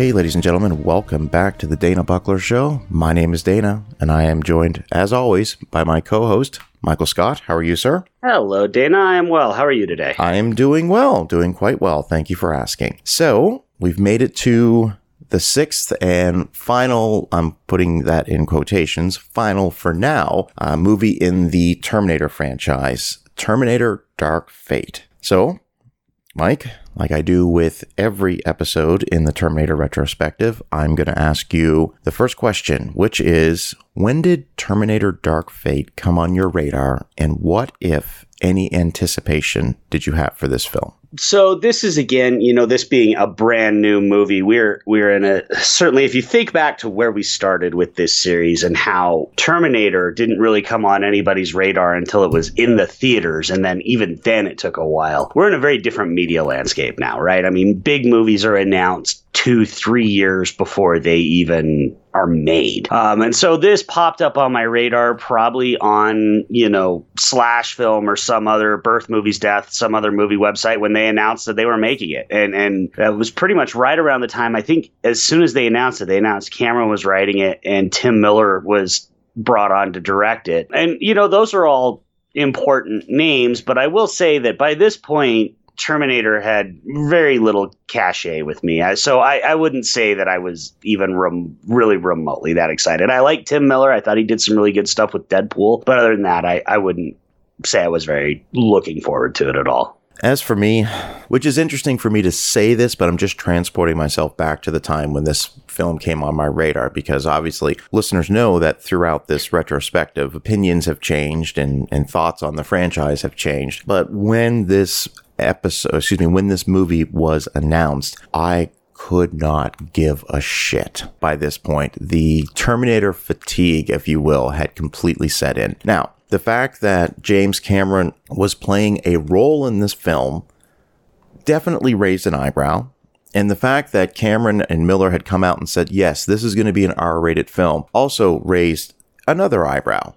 Okay, ladies and gentlemen, welcome back to the Dana Buckler Show. My name is Dana, and I am joined, as always, by my co host, Michael Scott. How are you, sir? Hello, Dana. I am well. How are you today? I am doing well, doing quite well. Thank you for asking. So, we've made it to the sixth and final, I'm putting that in quotations, final for now, uh, movie in the Terminator franchise Terminator Dark Fate. So, Mike, like I do with every episode in the Terminator retrospective, I'm going to ask you the first question, which is when did Terminator Dark Fate come on your radar and what, if any, anticipation did you have for this film? So this is again, you know, this being a brand new movie, we're we're in a certainly if you think back to where we started with this series and how Terminator didn't really come on anybody's radar until it was in the theaters and then even then it took a while. We're in a very different media landscape now, right? I mean, big movies are announced 2 3 years before they even are made. Um, and so this popped up on my radar probably on, you know, Slash Film or some other Birth Movies Death, some other movie website when they announced that they were making it. And and that was pretty much right around the time I think as soon as they announced it, they announced Cameron was writing it and Tim Miller was brought on to direct it. And you know, those are all important names, but I will say that by this point Terminator had very little cachet with me. So I, I wouldn't say that I was even rem- really remotely that excited. I like Tim Miller. I thought he did some really good stuff with Deadpool. But other than that, I, I wouldn't say I was very looking forward to it at all. As for me, which is interesting for me to say this, but I'm just transporting myself back to the time when this film came on my radar because obviously listeners know that throughout this retrospective, opinions have changed and, and thoughts on the franchise have changed. But when this episode, excuse me, when this movie was announced, I could not give a shit by this point. The Terminator fatigue, if you will, had completely set in. Now, the fact that James Cameron was playing a role in this film definitely raised an eyebrow. And the fact that Cameron and Miller had come out and said, yes, this is going to be an R rated film also raised another eyebrow.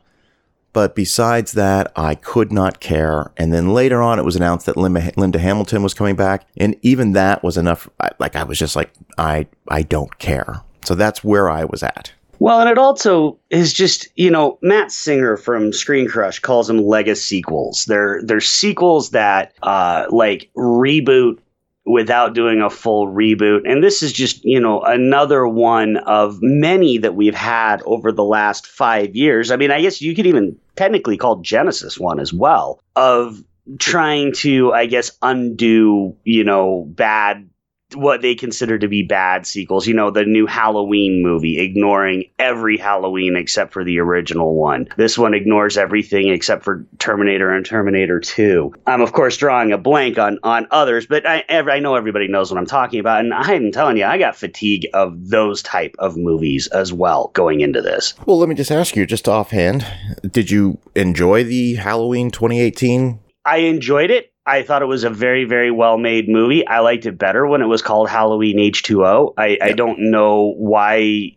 But besides that, I could not care. And then later on, it was announced that Linda Hamilton was coming back. And even that was enough. Like, I was just like, I, I don't care. So that's where I was at. Well, and it also is just, you know, Matt Singer from Screen Crush calls them Lego sequels. They're they're sequels that uh like reboot without doing a full reboot. And this is just, you know, another one of many that we've had over the last five years. I mean, I guess you could even technically call Genisys one as well of trying to, I guess, undo, you know, bad what they consider to be bad sequels. You know, the new Halloween movie, ignoring every Halloween except for the original one. This one ignores everything except for Terminator and Terminator 2. I'm, of course, drawing a blank on, on others, but I, I know everybody knows what I'm talking about. And I'm telling you, I got fatigue of those type of movies as well going into this. Well, let me just ask you, just offhand, did you enjoy the Halloween 2018? I enjoyed it. I thought it was a very, very well made movie. I liked it better when it was called Halloween H2O. I, I don't know why.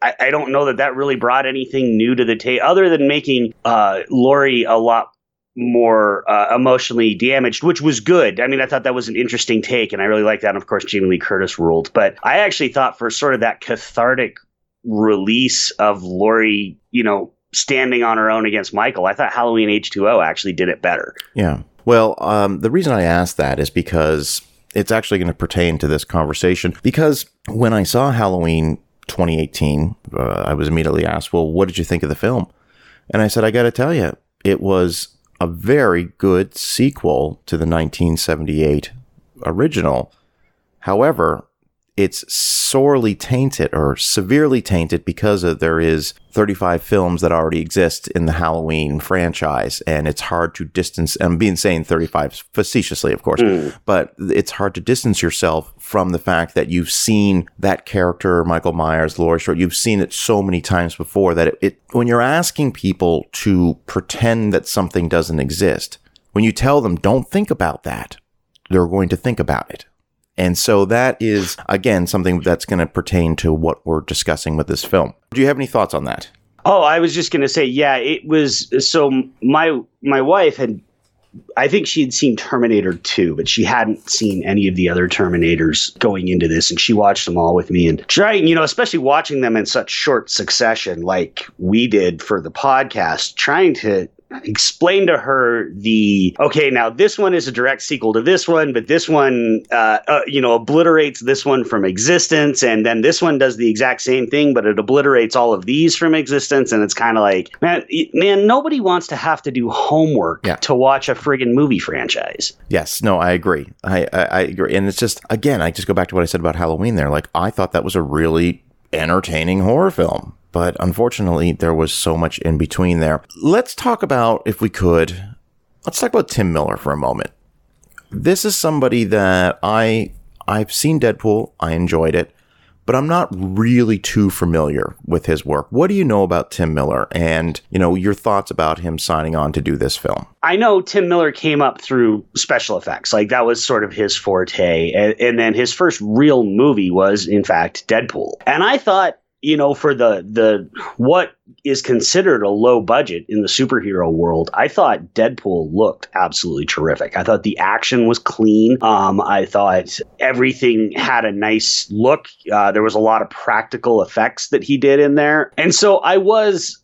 I, I, don't know that that really brought anything new to the table other than making uh, Laurie a lot more uh, emotionally damaged, which was good. I mean, I thought that was an interesting take, and I really liked that. And of course, Jamie Lee Curtis ruled. But I actually thought for sort of that cathartic release of Laurie, you know, standing on her own against Michael, I thought Halloween H2O actually did it better. Yeah. Well, um, the reason I asked that is because it's actually going to pertain to this conversation. Because when I saw Halloween 2018, uh, I was immediately asked, Well, what did you think of the film? And I said, I got to tell you, it was a very good sequel to the 1978 original. However, it's sorely tainted or severely tainted because of, there is 35 films that already exist in the Halloween franchise, and it's hard to distance. I'm being saying 35 facetiously, of course, mm. but it's hard to distance yourself from the fact that you've seen that character, Michael Myers, Laurie Strode. You've seen it so many times before that it, it when you're asking people to pretend that something doesn't exist, when you tell them don't think about that, they're going to think about it. And so that is, again, something that's going to pertain to what we're discussing with this film. Do you have any thoughts on that? Oh, I was just going to say, yeah, it was. So my my wife had I think she had seen Terminator 2, but she hadn't seen any of the other Terminators going into this. And she watched them all with me and trying, you know, especially watching them in such short succession, like we did for the podcast, trying to explain to her the okay now this one is a direct sequel to this one but this one uh, uh, you know obliterates this one from existence and then this one does the exact same thing but it obliterates all of these from existence and it's kind of like man man nobody wants to have to do homework Yeah. to watch a friggin movie franchise Yes, no, I agree. I, I, I agree. And it's just, again, I just go back to what I said about Halloween there. Like, I thought that was a really entertaining horror film. But unfortunately, there was so much in between there. Let's talk about, if we could, let's talk about Tim Miller for a moment. This is somebody that I, I've seen Deadpool. I enjoyed it. But I'm not really too familiar with his work. What do you know about Tim Miller and, you know, your thoughts about him signing on to do this film? I know Tim Miller came up through special effects. Like that was sort of his forte. And, and then his first real movie was, in fact, Deadpool. And I thought, you know, for the the what is considered a low budget in the superhero world, I thought Deadpool looked absolutely terrific. I thought the action was clean. Um, I thought everything had a nice look. Uh, there was a lot of practical effects that he did in there, and so I was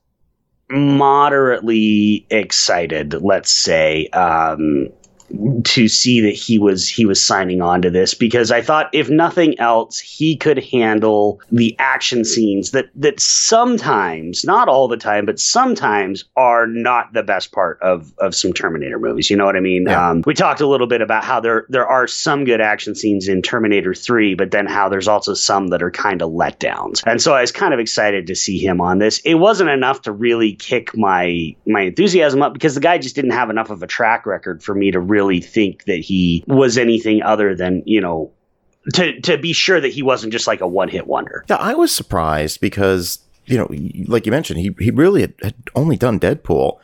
moderately excited, let's say, um, to see that he was he was signing on to this because I thought if nothing else he could handle the action scenes that that sometimes not all the time but sometimes are not the best part of of some Terminator movies. You know what I mean? Yeah. um, we talked a little bit about how there there are some good action scenes in Terminator 3 but then how there's also some that are kind of letdowns. And so I was kind of excited to see him on this. It wasn't enough to really kick my my enthusiasm up because the guy just didn't have enough of a track record for me to really think that he was anything other than you know to to be sure that he wasn't just like a one hit wonder. Yeah, I was surprised because you know, like you mentioned, he he really had, had only done Deadpool,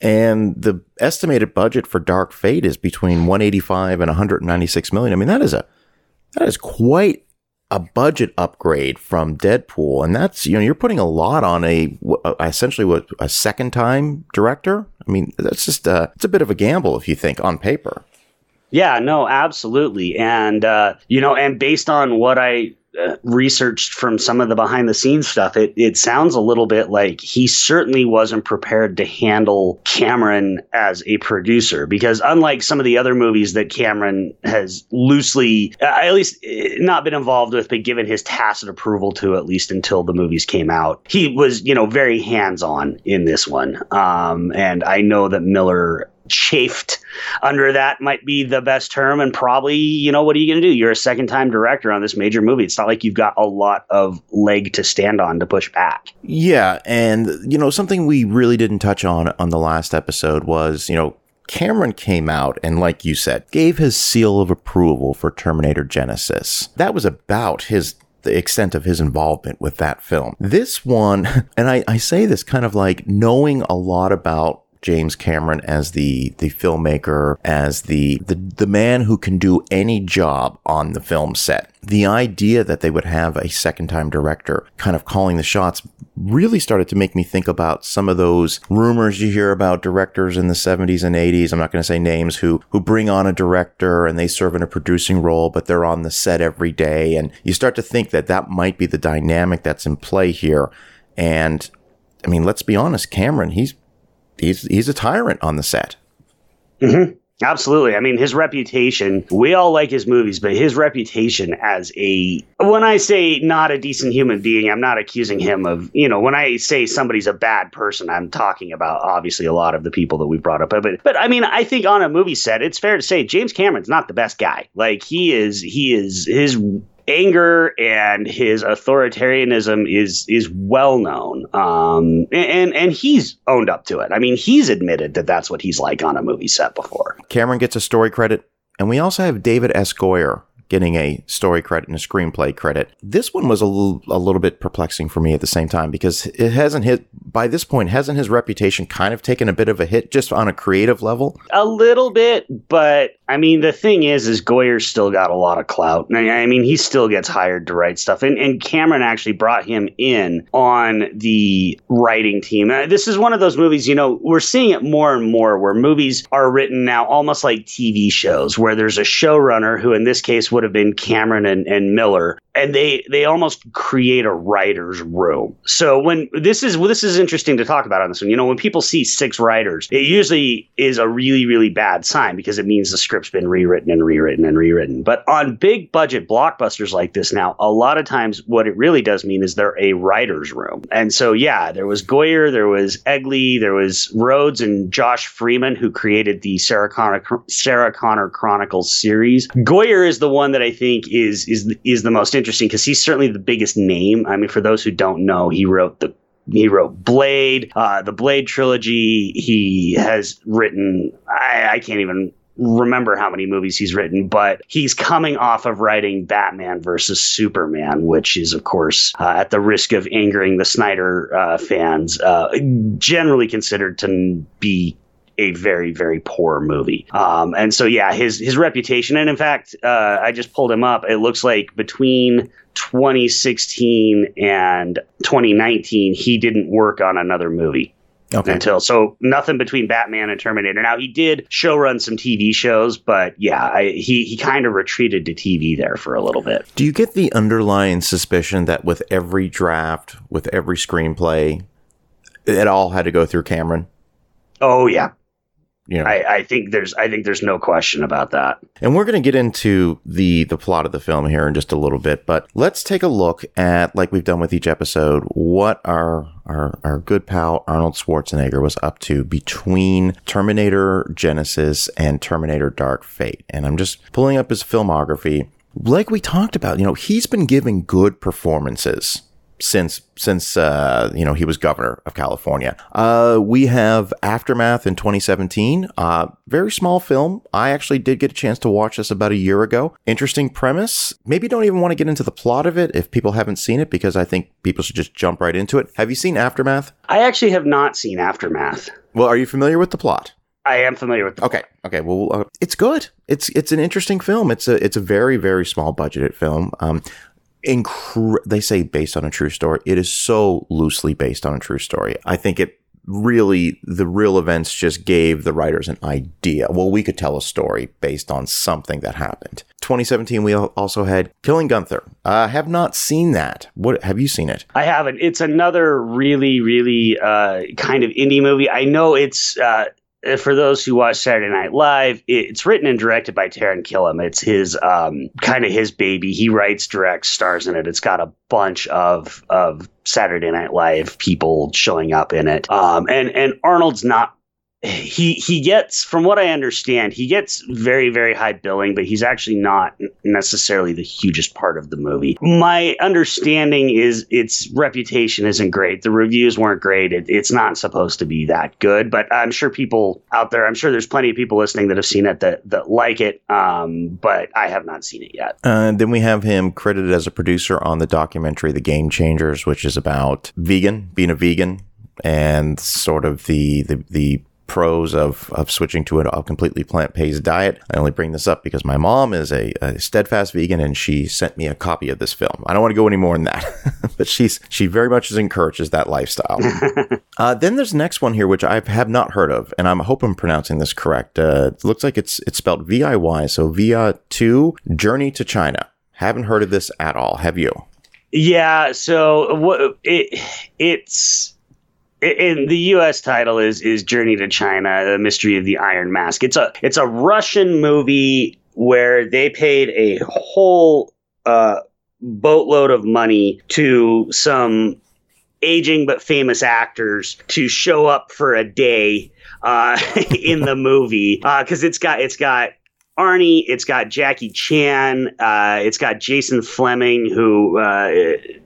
and the estimated budget for Dark Fate is between 185 and 196 million. I mean, that is a that is quite a budget upgrade from Deadpool, and that's you know you're putting a lot on a essentially what a second time director. I mean, that's just uh, it's a bit of a gamble if you think on paper. Yeah, no, absolutely. And, uh, you know, and based on what I researched from some of the behind the scenes stuff, it, it sounds a little bit like he certainly wasn't prepared to handle Cameron as a producer because unlike some of the other movies that Cameron has loosely, uh, at least uh, not been involved with, but given his tacit approval to at least until the movies came out, he was, you know, very hands on in this one. Um, and I know that Miller chafed under that might be the best term and probably you know what are you going to do you're a second time director on this major movie it's not like you've got a lot of leg to stand on to push back Yeah, and you know something we really didn't touch on on the last episode was you know Cameron came out and, like you said, gave his seal of approval for Terminator Genisys. That was about his the extent of his involvement with that film. This one, and I, I say this kind of like knowing a lot about James Cameron as the the filmmaker, as the, the the man who can do any job on the film set. The idea that they would have a second time director kind of calling the shots really started to make me think about some of those rumors you hear about directors in the 70s and 80s. I'm not going to say names who who bring on a director and they serve in a producing role, but they're on the set every day and you start to think that that might be the dynamic that's in play here. And I mean, let's be honest, Cameron, he's he's he's a tyrant on the set. mm-hmm. absolutely i mean his reputation we all like his movies but his reputation as a when i say not a decent human being i'm not accusing him of you know when i say somebody's a bad person i'm talking about obviously a lot of the people that we brought up but but i mean i think on a movie set it's fair to say james cameron's not the best guy like he is he is his anger and his authoritarianism is is well known. Um and and he's owned up to it. I mean he's admitted that that's what he's like on a movie set before. Cameron gets a story credit, and we also have David S. Goyer getting a story credit and a screenplay credit. This one was a little, a little bit perplexing for me at the same time because it hasn't hit by this point, hasn't his reputation kind of taken a bit of a hit just on a creative level? A little bit, but I mean, the thing is, is Goyer's still got a lot of clout. I mean, he still gets hired to write stuff, and and Cameron actually brought him in on the writing team. This is one of those movies, you know, we're seeing it more and more where movies are written now almost like TV shows, where there's a showrunner who, in this case, would have been Cameron and, and Miller, and they they almost create a writer's room. So when this is well, this is interesting to talk about on this one. You know, when people see six writers, it usually is a really really bad sign because it means the script's been rewritten and rewritten and rewritten. But on big budget blockbusters like this now, a lot of times what it really does mean is they're a writer's room. And so yeah, there was Goyer, there was Eglee, there was Rhodes and Josh Friedman who created the Sarah Connor Sarah Connor Chronicles series. Goyer is the one that I think is is is the most interesting interesting because he's certainly the biggest name. I mean, for those who don't know, he wrote the he wrote Blade, uh, the Blade trilogy. He has written I, I can't even remember how many movies he's written, but he's coming off of writing Batman versus Superman, which is, of course, uh, at the risk of angering the Snyder uh, fans, uh, generally considered to be a very very poor movie. Um, and so yeah, his his reputation, and in fact, uh, I just pulled him up. It looks like between 2016 and 2019, he didn't work on another movie. Okay. Until so nothing between Batman and Terminator. Now he did show run some TV shows, but yeah, I, he he kind of retreated to TV there for a little bit. Do you get the underlying suspicion that with every draft, with every screenplay, it all had to go through Cameron? Oh yeah, you know, I, I, think there's I think there's no question about that. And we're going to get into the the plot of the film here in just a little bit, but let's take a look at like we've done with each episode, what our our our good pal Arnold Schwarzenegger was up to between Terminator Genisys and Terminator Dark Fate. And I'm just pulling up his filmography. Like we talked about, you know, he's been giving good performances since since uh, you know he was governor of California. Uh, we have Aftermath in 2017. Uh, very small film. I actually did get a chance to watch this about a year ago. Interesting premise. Maybe don't even want to get into the plot of it if people haven't seen it because I think people should just jump right into it. Have you seen Aftermath? I actually have not seen Aftermath. Well, are you familiar with the plot? I am familiar with. okay, okay. Well, uh, it's good. It's it's an interesting film. It's a it's a very very small budgeted film. Um, incre- they say based on a true story. It is so loosely based on a true story. I think it really the real events just gave the writers an idea. Well, we could tell a story based on something that happened. 2017, we also had Killing Gunther. I uh, have not seen that. What have you seen it? I haven't. It's another really, really uh, kind of indie movie. I know it's uh, for those who watch Saturday Night Live, it's written and directed by Taran Killam. It's his um, kind of his baby. He writes, directs, stars in it. It's got a bunch of of Saturday Night Live people showing up in it. Um, and and Arnold's not he he gets from what i understand he gets very very high billing but he's actually not necessarily the hugest part of the movie. My understanding is its reputation isn't great. The reviews weren't great. It, it's not supposed to be that good but i'm sure people out there i'm sure there's plenty of people listening that have seen it that, that like it um, but i have not seen it yet. Uh, then we have him credited as a producer on the documentary the game changers which is about vegan being a vegan and sort of the the, the pros of, of switching to a, completely plant based diet. I only bring this up because my mom is a, a, steadfast vegan and she sent me a copy of this film. I don't want to go any more than that, but she's she very much encourages that lifestyle. uh, then there's the next one here, which I have not heard of, and I'm hope I'm pronouncing this correct. Uh, it looks like it's it's spelled V I Y, so Via Two Journey to China. Haven't heard of this at all. Have you? Yeah. So what it it's and the U.S. title is is Journey to China: The Mystery of the Iron Mask. It's a it's a Russian movie where they paid a whole uh, boatload of money to some aging but famous actors to show up for a day uh, in the movie because uh, it's got it's got Arnie. It's got Jackie Chan. Uh, it's got Jason Flemyng, who uh,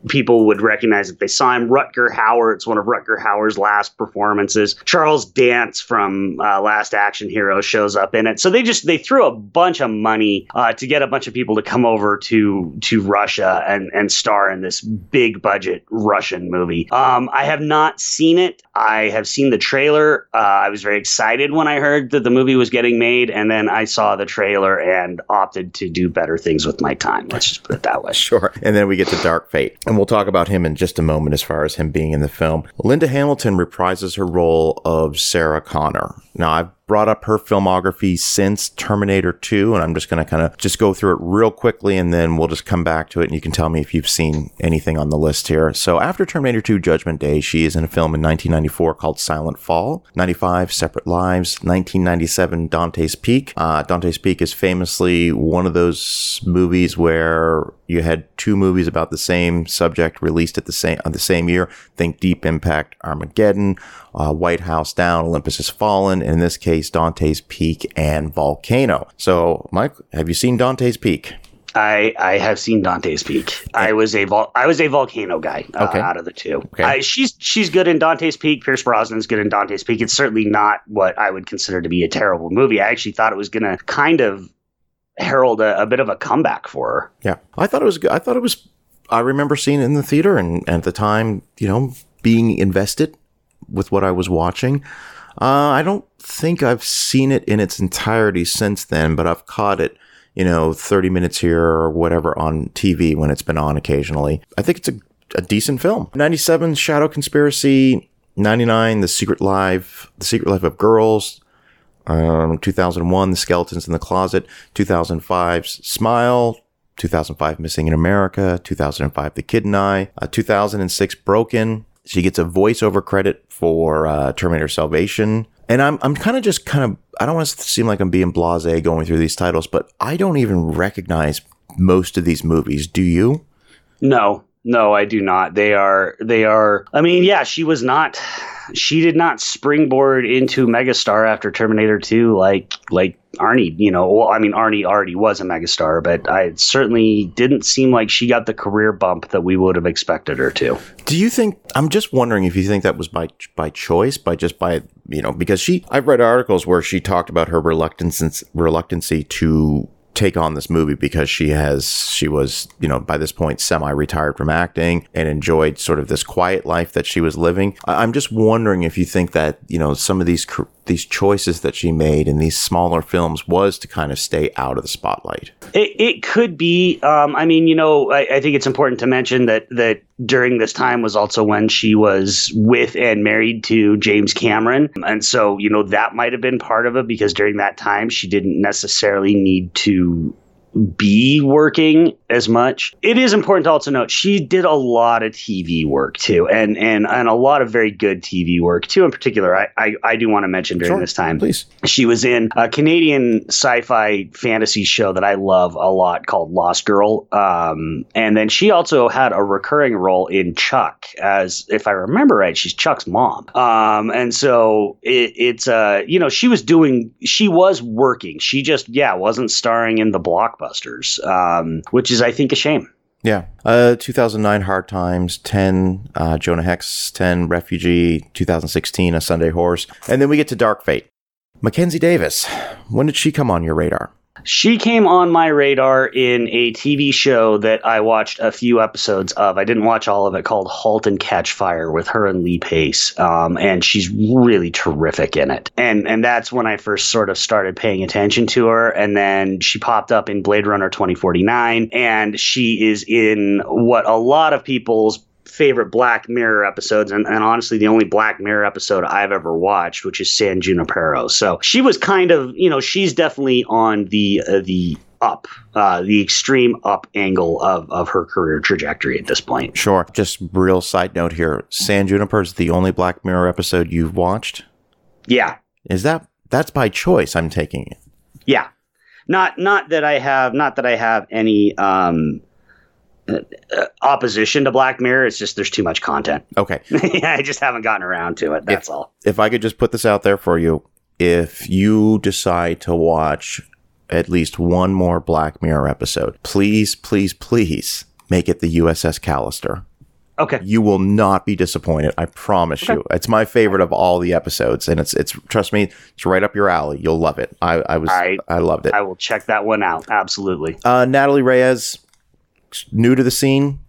people would recognize if they saw him. Rutger Hauer. It's one of Rutger Hauer's last performances. Charles Dance from uh, Last Action Hero shows up in it. So they just they threw a bunch of money uh, to get a bunch of people to come over to to Russia and and star in this big budget Russian movie. Um, I have not seen it. I have seen the trailer. Uh, I was very excited when I heard that the movie was getting made, and then I saw the trailer and opted to do better things with my time. Let's just put it that way. Sure. And then we get to Dark Fate. And we'll talk about him in just a moment as far as him being in the film. Linda Hamilton reprises her role of Sarah Connor. Now, I've brought up her filmography since Terminator 2, and I'm just going to kind of just go through it real quickly, and then we'll just come back to it, and you can tell me if you've seen anything on the list here. So after Terminator 2 Judgment Day, she is in a film in 1994 called Silent Fall, 95 Separate Lives, 1997 Dante's Peak. Uh, Dante's Peak is famously one of those movies where you had two movies about the same subject released at the same on the same year. Think Deep Impact, Armageddon, uh, White House Down, Olympus Has Fallen. In this case, Dante's Peak and Volcano. So, Mike, have you seen Dante's Peak? I I have seen Dante's Peak. I was a vol- I was a volcano guy uh, Okay. out of the two. Okay. I, she's she's good in Dante's Peak. Pierce Brosnan's good in Dante's Peak. It's certainly not what I would consider to be a terrible movie. I actually thought it was going to kind of herald a, a bit of a comeback for her. Yeah, I thought it was. I thought it was. I remember seeing it in the theater, and, and at the time, you know, being invested with what I was watching. Uh, I don't think I've seen it in its entirety since then, but I've caught it, you know, 30 minutes here or whatever on TV when it's been on occasionally. I think it's a, a decent film. 97, Shadow Conspiracy. 99, The Secret Life, The Secret Life of Girls. Um, 2001, The Skeletons in the Closet. 2005, Smile. 2005, Missing in America. 2005, The Kid and I. Uh, 2006, Broken. She gets a voiceover credit for uh, Terminator Salvation. And I'm, I'm kind of just kind of, I don't want to seem like I'm being blase going through these titles, but I don't even recognize most of these movies. Do you? No, no, I do not. They are they are. I mean, yeah, she was not. She did not springboard into megastar after Terminator 2 like like Arnie, you know, well, I mean, Arnie already was a megastar, but I certainly didn't seem like she got the career bump that we would have expected her to. Do you think? I'm just wondering if you think that was by by choice, by just by you know, because she. I've read articles where she talked about her reluctance reluctancy to take on this movie because she has she was you know by this point semi-retired from acting and enjoyed sort of this quiet life that she was living. I- i'm just wondering if you think that you know some of these these choices that she made in these smaller films was to kind of stay out of the spotlight It, it could be. Um, I mean, you know, I, I think it's important to mention that that during this time was also when she was with and married to James Cameron, and so you know that might have been part of it because during that time she didn't necessarily need to be working as much. It is important to also note she did a lot of TV work too, and and and a lot of very good TV work too. In particular, I I, I do want to mention during Sure, this time please she was in a Canadian sci-fi fantasy show that I love a lot called Lost Girl. Um, and then she also had a recurring role in Chuck as, if I remember right, she's Chuck's mom. Um, and so it, it's, uh, you know, she was doing, she was working. She just, yeah, wasn't starring in the blockbusters, um, which is, I think, a shame. Yeah. Uh, 2009 Hard Times, 10 uh, Jonah Hex, 10 Refugee, 2016 A Sunday Horse, and then we get to Dark Fate. Mackenzie Davis, when did she come on your radar? She came on my radar in a TV show that I watched a few episodes of. I didn't watch all of it, called *Halt and Catch Fire* with her and Lee Pace, um, and she's really terrific in it. And and that's when I first sort of started paying attention to her. And then she popped up in *Blade Runner 2049*, and she is in what a lot of people's favorite Black Mirror episodes, and, and honestly, the only Black Mirror episode I've ever watched, which is San Junipero. So she was kind of, you know, she's definitely on the uh, the up, uh, the extreme up angle of of her career trajectory at this point. Sure. Just real side note here. San Juniper is the only Black Mirror episode you've watched. Yeah, Is that that's by choice? I'm taking it. yeah. Not not that I have not that I have any um, opposition to Black Mirror. It's just there's too much content. Okay. yeah, I just haven't gotten around to it. That's all. If I could just put this out there for you, if you decide to watch at least one more Black Mirror episode. Please, please, please make it the USS Callister. Okay. You will not be disappointed. I promise you. It's my favorite of all the episodes, and it's it's trust me, it's right up your alley. You'll love it. I, I was I- I loved it. I will check that one out. Absolutely. Uh, Natalie Reyes, new to the scene,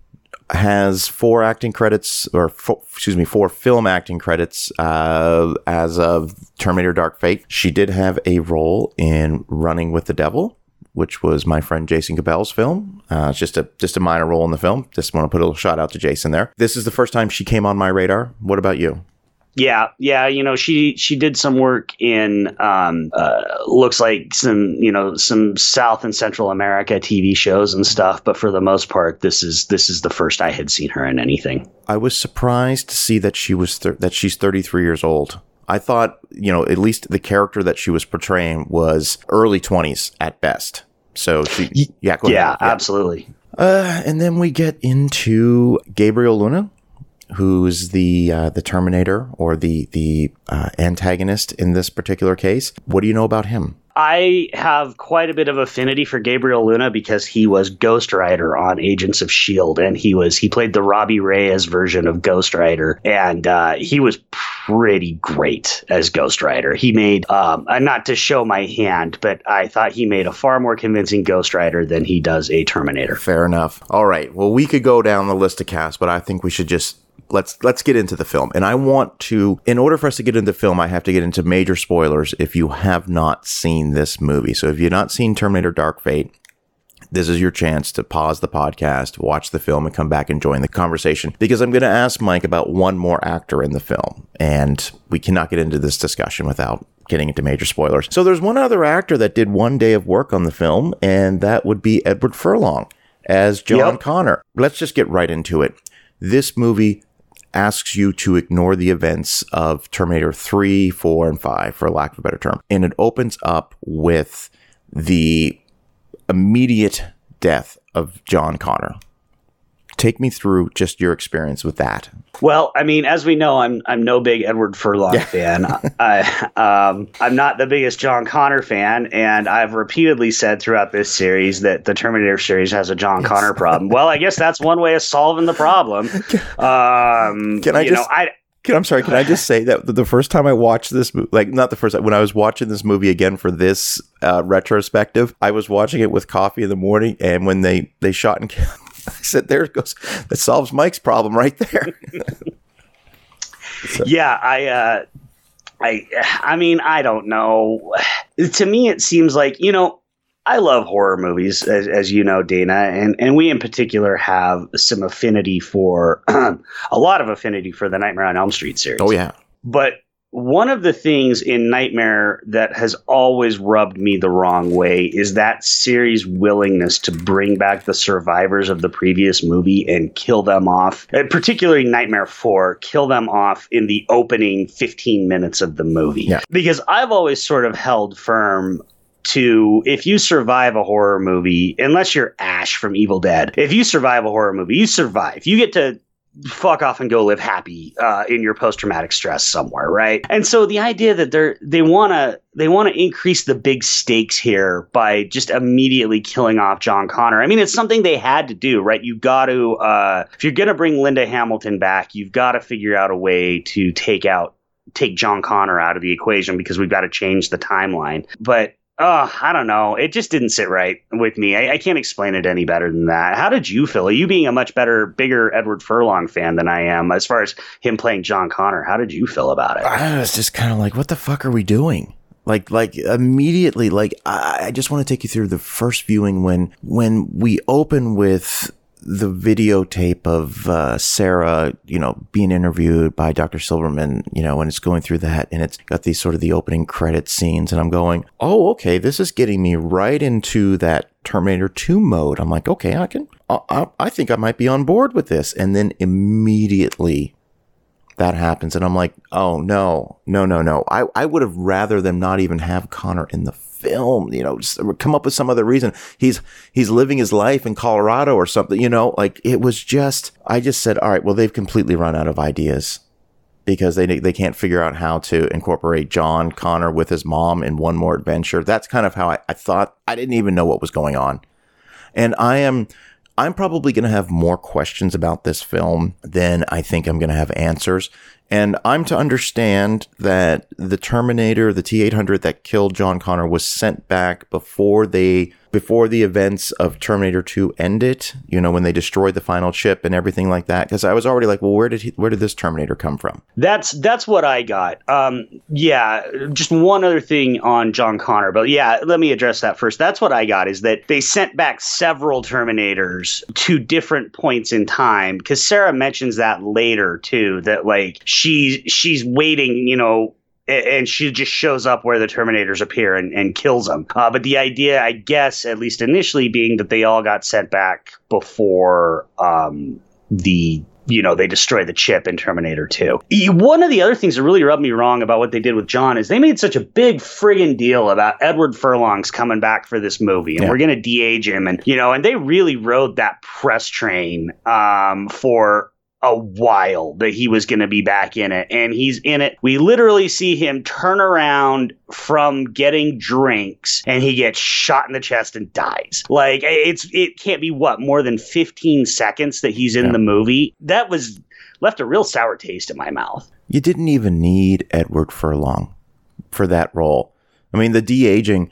has four acting credits, or fo- excuse me, four film acting credits uh, as of Terminator: Dark Fate. She did have a role in Running with the Devil, which was my friend Jason Cabell's film. Uh, it's just a just a minor role in the film. Just want to put a little shout out to Jason there. This is the first time she came on my radar. What about you? Yeah, yeah. You know, she she did some work in um, uh, looks like some you know some South and Central America TV shows and stuff. But for the most part, this is this is the first I had seen her in anything. I was surprised to see that she was thir- that she's 33 years old. I thought, you know, at least the character that she was portraying was early 20s at best. So she, yeah, go Yeah, ahead. absolutely. Uh, and then we get into Gabriel Luna, who's the uh, the Terminator or the the uh, antagonist in this particular case. What do you know about him? I have quite a bit of affinity for Gabriel Luna because he was Ghost Rider on Agents of Shield, and he was he played the Robbie Reyes version of Ghost Rider, and uh, he was pretty great as Ghost Rider. He made um, uh, not to show my hand, but I thought he made a far more convincing Ghost Rider than he does a Terminator. Fair enough. All right. Well, we could go down the list of cast, but I think we should just let's let's get into the film. And I want to in order for us to get into the film, I have to get into major spoilers if you have not seen this movie. So if you've not seen Terminator Dark Fate, this is your chance to pause the podcast, watch the film, and come back and join the conversation. Because I'm going to ask Mike about one more actor in the film, and we cannot get into this discussion without getting into major spoilers. So there's one other actor that did one day of work on the film, and that would be Edward Furlong as John Yep. Connor. Let's just get right into it. This movie asks you to ignore the events of Terminator 3, 4, and 5, for lack of a better term. And it opens up with the immediate death of John Connor. Take me through just your experience with that. Well, I mean, as we know, I'm I'm no big Edward Furlong fan. I um, I'm not the biggest John Connor fan, and I've repeatedly said throughout this series that the Terminator series has a John Connor problem. Well, I guess that's one way of solving the problem. Um, Can I you just- know, I Can, I'm sorry, can I just say that the first time I watched this, like not the first time, when I was watching this movie again for this uh, retrospective, I was watching it with coffee in the morning, and when they they shot and killed, I said, "There it goes. That solves Mike's problem right there." yeah, I, uh, I, I mean, I don't know. To me, it seems like you know, I love horror movies, as, as you know, Dana, and and we in particular have some affinity for a lot of affinity for the Nightmare on Elm Street series. oh yeah, But one of the things in Nightmare that has always rubbed me the wrong way is that series' willingness to bring back the survivors of the previous movie and kill them off, and particularly Nightmare 4, kill them off in the opening 15 minutes of the movie. Yeah. Because I've always sort of held firm to if you survive a horror movie, unless you're Ash from Evil Dead, if you survive a horror movie, you survive. You get to fuck off and go live happy uh, in your post traumatic stress somewhere, right? And so the idea that they're they want to they want to increase the big stakes here by just immediately killing off John Connor. I mean, it's something they had to do, right? You got to uh, if you're gonna bring Linda Hamilton back, you've got to figure out a way to take out take John Connor out of the equation because we've got to change the timeline. But uh, I don't know. It just didn't sit right with me. I, I can't explain it any better than that. How did you feel? You being a much better, bigger Edward Furlong fan than I am, as far as him playing John Connor, how did you feel about it? I was just kind of like, "What the fuck are we doing?" Like, like immediately, like I, I just want to take you through the first viewing when when we open with the videotape of uh, Sarah, you know, being interviewed by Dr. Silverman, you know, and it's going through that, and it's got these sort of the opening credit scenes, and I'm going, oh, okay, this is getting me right into that Terminator 2 mode. I'm like, okay, I can, I, I, think I might be on board with this, and then immediately that happens, and I'm like, oh no, no, no, no. I, I would have rather them not even have Connor in the film, you know, come up with some other reason. He's he's living his life in Colorado or something, you know, like it was just I just said, all right, well they've completely run out of ideas. because they they can't figure out how to incorporate John Connor with his mom in one more adventure. That's kind of how I, I thought. I didn't even know what was going on, and I am. I'm probably going to have more questions about this film than I think I'm going to have answers. And I'm to understand that the Terminator, the T 800 that killed John Connor, was sent back before they before the events of Terminator 2 ended, you know, when they destroyed the final chip and everything like that because I was already like, well, where did he, where did this Terminator come from? That's that's what I got. Um yeah, just one other thing on John Connor, but yeah, let me address that first. That's what I got is that they sent back several Terminators to different points in time cuz Sarah mentions that later too that like she she's waiting, you know, and she just shows up where the Terminators appear and, and kills them. Uh, but the idea, I guess, at least initially, being that they all got sent back before um, the you know they destroy the chip in Terminator 2. One of the other things that really rubbed me wrong about what they did with John is they made such a big friggin' deal about Edward Furlong's coming back for this movie and yeah. we're gonna de-age him and you know and they really rode that press train um, for a while that he was going to be back in it. And he's in it. We literally see him turn around from getting drinks and he gets shot in the chest and dies. Like it's, it can't be what, more than 15 seconds that he's in yeah. the movie. That was left a real sour taste in my mouth. You didn't even need Edward Furlong for that role. I mean, the de aging,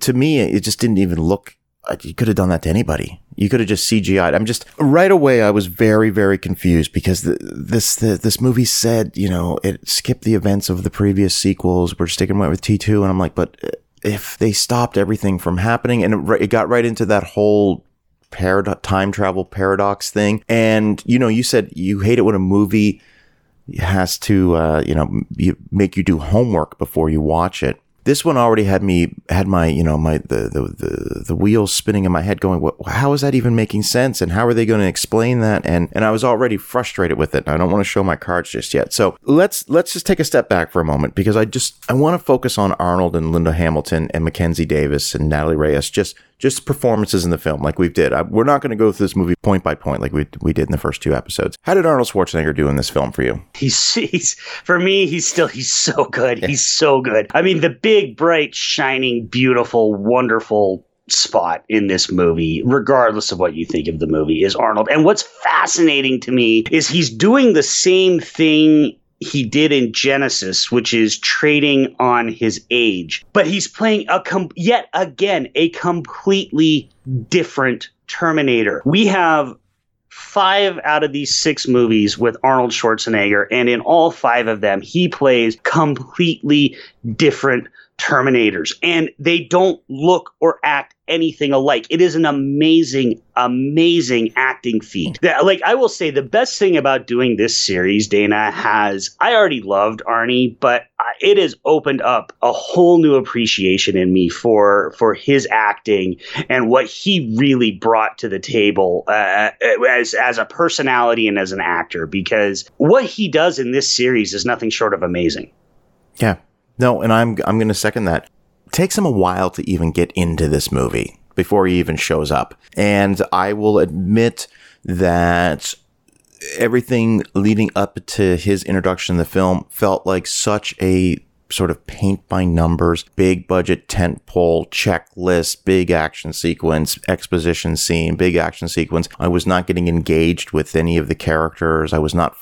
to me, it just didn't even look you could have done that to anybody. You could have just CGI'd. I'm just right away. I was very, very confused because the, this the, this movie said, you know, it skipped the events of the previous sequels. We're sticking with T2, and I'm like, but if they stopped everything from happening, and it, it got right into that whole parad- time travel paradox thing, and you know, you said you hate it when a movie has to, uh, you know, make you do homework before you watch it. This one already had me had my you know my the the the, the wheels spinning in my head, going, how is that even making sense? And how are they going to explain that? And and I was already frustrated with it. And I don't want to show my cards just yet. So let's let's just take a step back for a moment because I just I want to focus on Arnold and Linda Hamilton and Mackenzie Davis and Natalie Reyes just just performances in the film like we did. I, we're not going to go through this movie point by point like we, we did in the first two episodes. How did Arnold Schwarzenegger do in this film for you? He's, he's for me, he's still, he's so good. He's so good. I mean, the big, bright, shining, beautiful, wonderful spot in this movie, regardless of what you think of the movie, is Arnold. And what's fascinating to me is he's doing the same thing he did in Genisys, which is trading on his age. But he's playing a com- yet again a completely different Terminator. We have five out of these six movies with Arnold Schwarzenegger, and in all five of them, he plays completely different Terminators, and they don't look or act anything alike. It is an amazing, amazing acting feat. That, like I will say, the best thing about doing this series, Dana has. I already loved Arnie, but it has opened up a whole new appreciation in me for for his acting and what he really brought to the table uh, as as a personality and as an actor. Because what he does in this series is nothing short of amazing. Yeah, no, and I'm I'm going to second that. It takes him a while to even get into this movie before he even shows up. And I will admit that everything leading up to his introduction in the film felt like such a sort of paint by numbers, big budget tent pole checklist, big action sequence, exposition scene, big action sequence. I was not getting engaged with any of the characters. I was not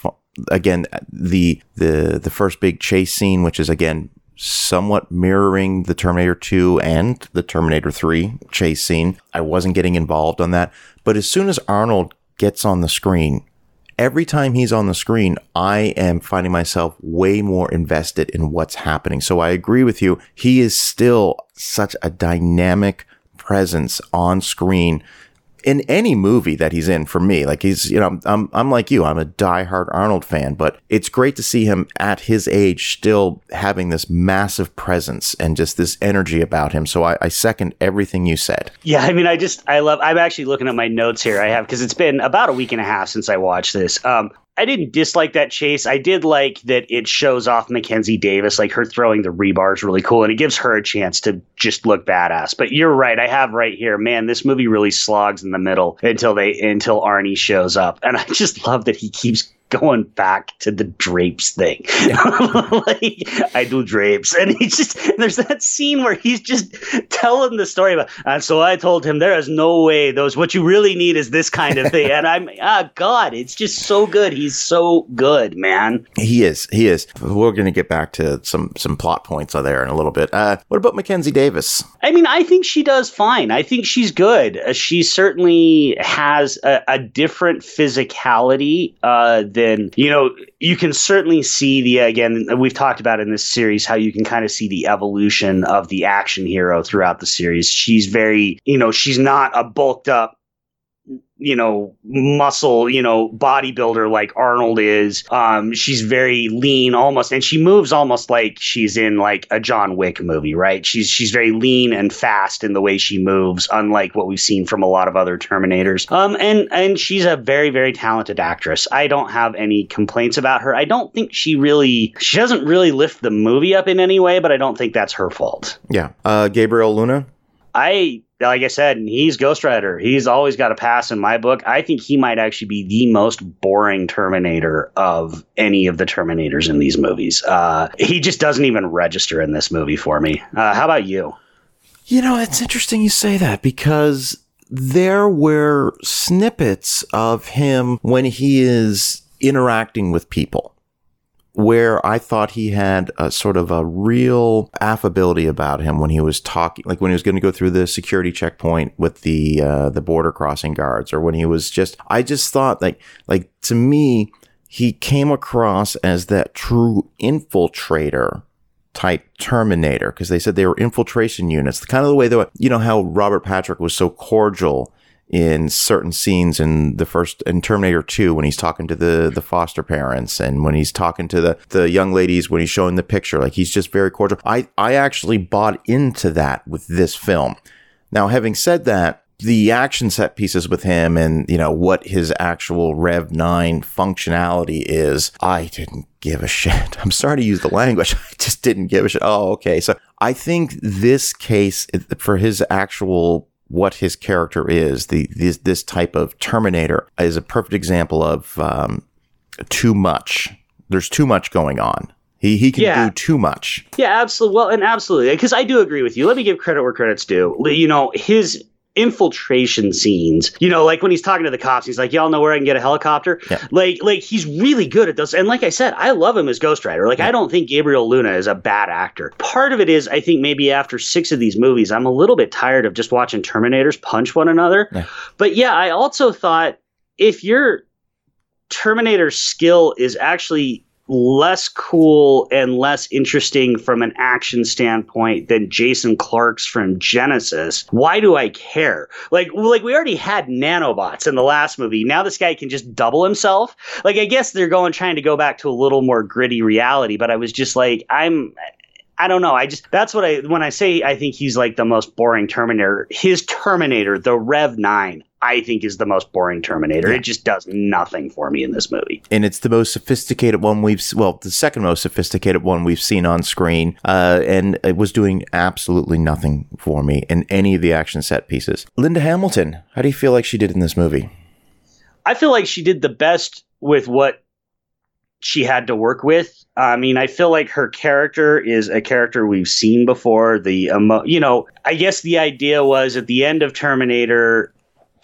again the the the first big chase scene, which is again somewhat mirroring the Terminator 2 and the Terminator 3 chase scene. I wasn't getting involved on that. But as soon as Arnold gets on the screen, every time he's on the screen, I am finding myself way more invested in what's happening. So I agree with you. He is still such a dynamic presence on screen in any movie that he's in for me. Like he's, you know, I'm, I'm like you, I'm a diehard Arnold fan, but it's great to see him at his age still having this massive presence and just this energy about him. So I, I second everything you said. Yeah. I mean, I just, I love, I'm actually looking at my notes here. I have, cause it's been about a week and a half since I watched this. Um, I didn't dislike that chase. I did like that it shows off Mackenzie Davis, like her throwing the rebar is really cool, and it gives her a chance to just look badass. But you're right, I have right here, man. This movie really slogs in the middle until they until Arnie shows up, and I just love that he keeps going back to the drapes thing. like I do drapes, and he's just there's that scene where he's just telling the story about. And so I told him there is no way those what you really need is this kind of thing. and I'm ah God, it's just so good. He's so good, man. He is. He is. We're going to get back to some some plot points there in a little bit. Uh, what about Mackenzie Davis? I mean, I think she does fine. I think she's good. Uh, she certainly has a, a different physicality uh, than you know. You can certainly see the again. We've talked about in this series how you can kind of see the evolution of the action hero throughout the series. She's very, you know, she's not a bulked up you know, muscle, you know, bodybuilder like Arnold is. Um, she's very lean almost, and she moves almost like she's in like a John Wick movie, right? She's she's very lean and fast in the way she moves, unlike what we've seen from a lot of other Terminators. Um, and and she's a very very talented actress. I don't have any complaints about her. I don't think she really she doesn't really lift the movie up in any way, but I don't think that's her fault. Yeah, uh, Gabriel Luna. I like I said, he's Ghost Rider. He's always got a pass in my book. I think he might actually be the most boring Terminator of any of the Terminators in these movies. Uh, he just doesn't even register in this movie for me. Uh, how about you? You know, it's interesting you say that because there were snippets of him when he is interacting with people where I thought he had a sort of a real affability about him when he was talking, like when he was going to go through the security checkpoint with the uh, the border crossing guards, or when he was just. I just thought like like to me, he came across as that true infiltrator type Terminator because they said they were infiltration units. The kind of the way that you know how Robert Patrick was so cordial in certain scenes in the first in Terminator 2 when he's talking to the the foster parents and when he's talking to the the young ladies when he's showing the picture like he's just very cordial. I I actually bought into that with this film. Now having said that the action set pieces with him and you know what his actual rev 9 functionality is i didn't give a shit i'm sorry to use the language i just didn't give a shit oh okay so i think this case for his actual what his character is. The this, this type of Terminator is a perfect example of um, too much. There's too much going on. He he can yeah. do too much. Yeah, absolutely. Well, and absolutely because I do agree with you. Let me give credit where credit's due. You know, his infiltration scenes. You know, like when he's talking to the cops, he's like, "Y'all know where I can get a helicopter." Yeah. Like, like he's really good at those. And like I said, I love him as Ghost Rider. Like, yeah. I don't think Gabriel Luna is a bad actor. Part of it is, I think maybe after six of these movies, I'm a little bit tired of just watching Terminators punch one another. Yeah. But yeah, I also thought if your Terminator skill is actually less cool and less interesting from an action standpoint than Jason Clarke's from Genisys. Why do I care? Like, like we already had nanobots in the last movie. Now this guy can just double himself. Like, I guess they're going trying to go back to a little more gritty reality. But I was just like, I'm. I don't know. I just that's what I when I say I think he's like the most boring Terminator. His Terminator, the Rev Nine, I think is the most boring Terminator. Yeah. It just does nothing for me in this movie. And it's the most sophisticated one we've, well, the second most sophisticated one we've seen on screen. Uh, and it was doing absolutely nothing for me in any of the action set pieces. Linda Hamilton, how do you feel like she did in this movie? I feel like she did the best with what she had to work with. I mean, I feel like her character is a character we've seen before. The emo- you know, I guess the idea was at the end of Terminator,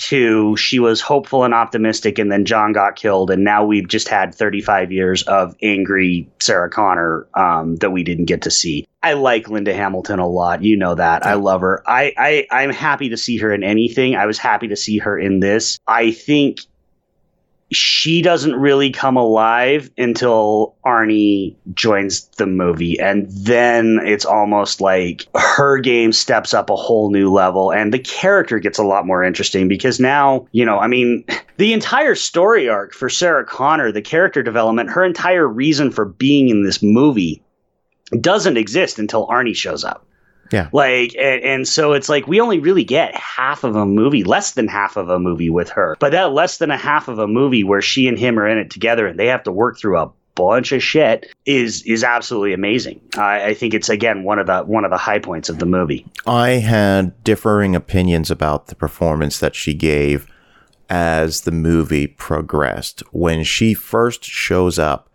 two, she was hopeful and optimistic, and then John got killed, and now we've just had 35 years of angry Sarah Connor um, that we didn't get to see. I like Linda Hamilton a lot. You know that. I love her. I, I I'm happy to see her in anything. I was happy to see her in this. I think she doesn't really come alive until Arnie joins the movie. And then it's almost like her game steps up a whole new level and the character gets a lot more interesting because now, you know, I mean, the entire story arc for Sarah Connor, the character development, her entire reason for being in this movie doesn't exist until Arnie shows up. Yeah. Like, and, and, so it's like we only really get half of a movie, less than half of a movie with her. But that less than a half of a movie where she and him are in it together and they have to work through a bunch of shit is is absolutely amazing. I, I think it's again one of the one of the high points of the movie. I had differing opinions about the performance that she gave as the movie progressed. When she first shows up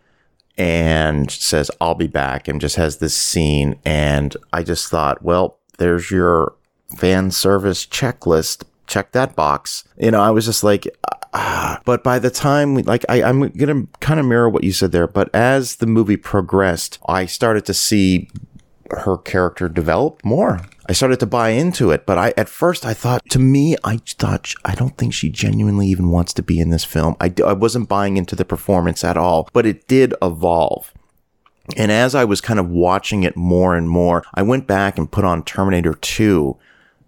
and says, I'll be back, and just has this scene. And I just thought, well, there's your fan service checklist. Check that box. You know, I was just like, ah. but by the time, we, like, I, I'm going to kind of mirror what you said there. But as the movie progressed, I started to see her character develop more. I started to buy into it, but I at first I thought to me I thought I don't think she genuinely even wants to be in this film. I, I wasn't buying into the performance at all, but it did evolve. And as I was kind of watching it more and more, I went back and put on Terminator 2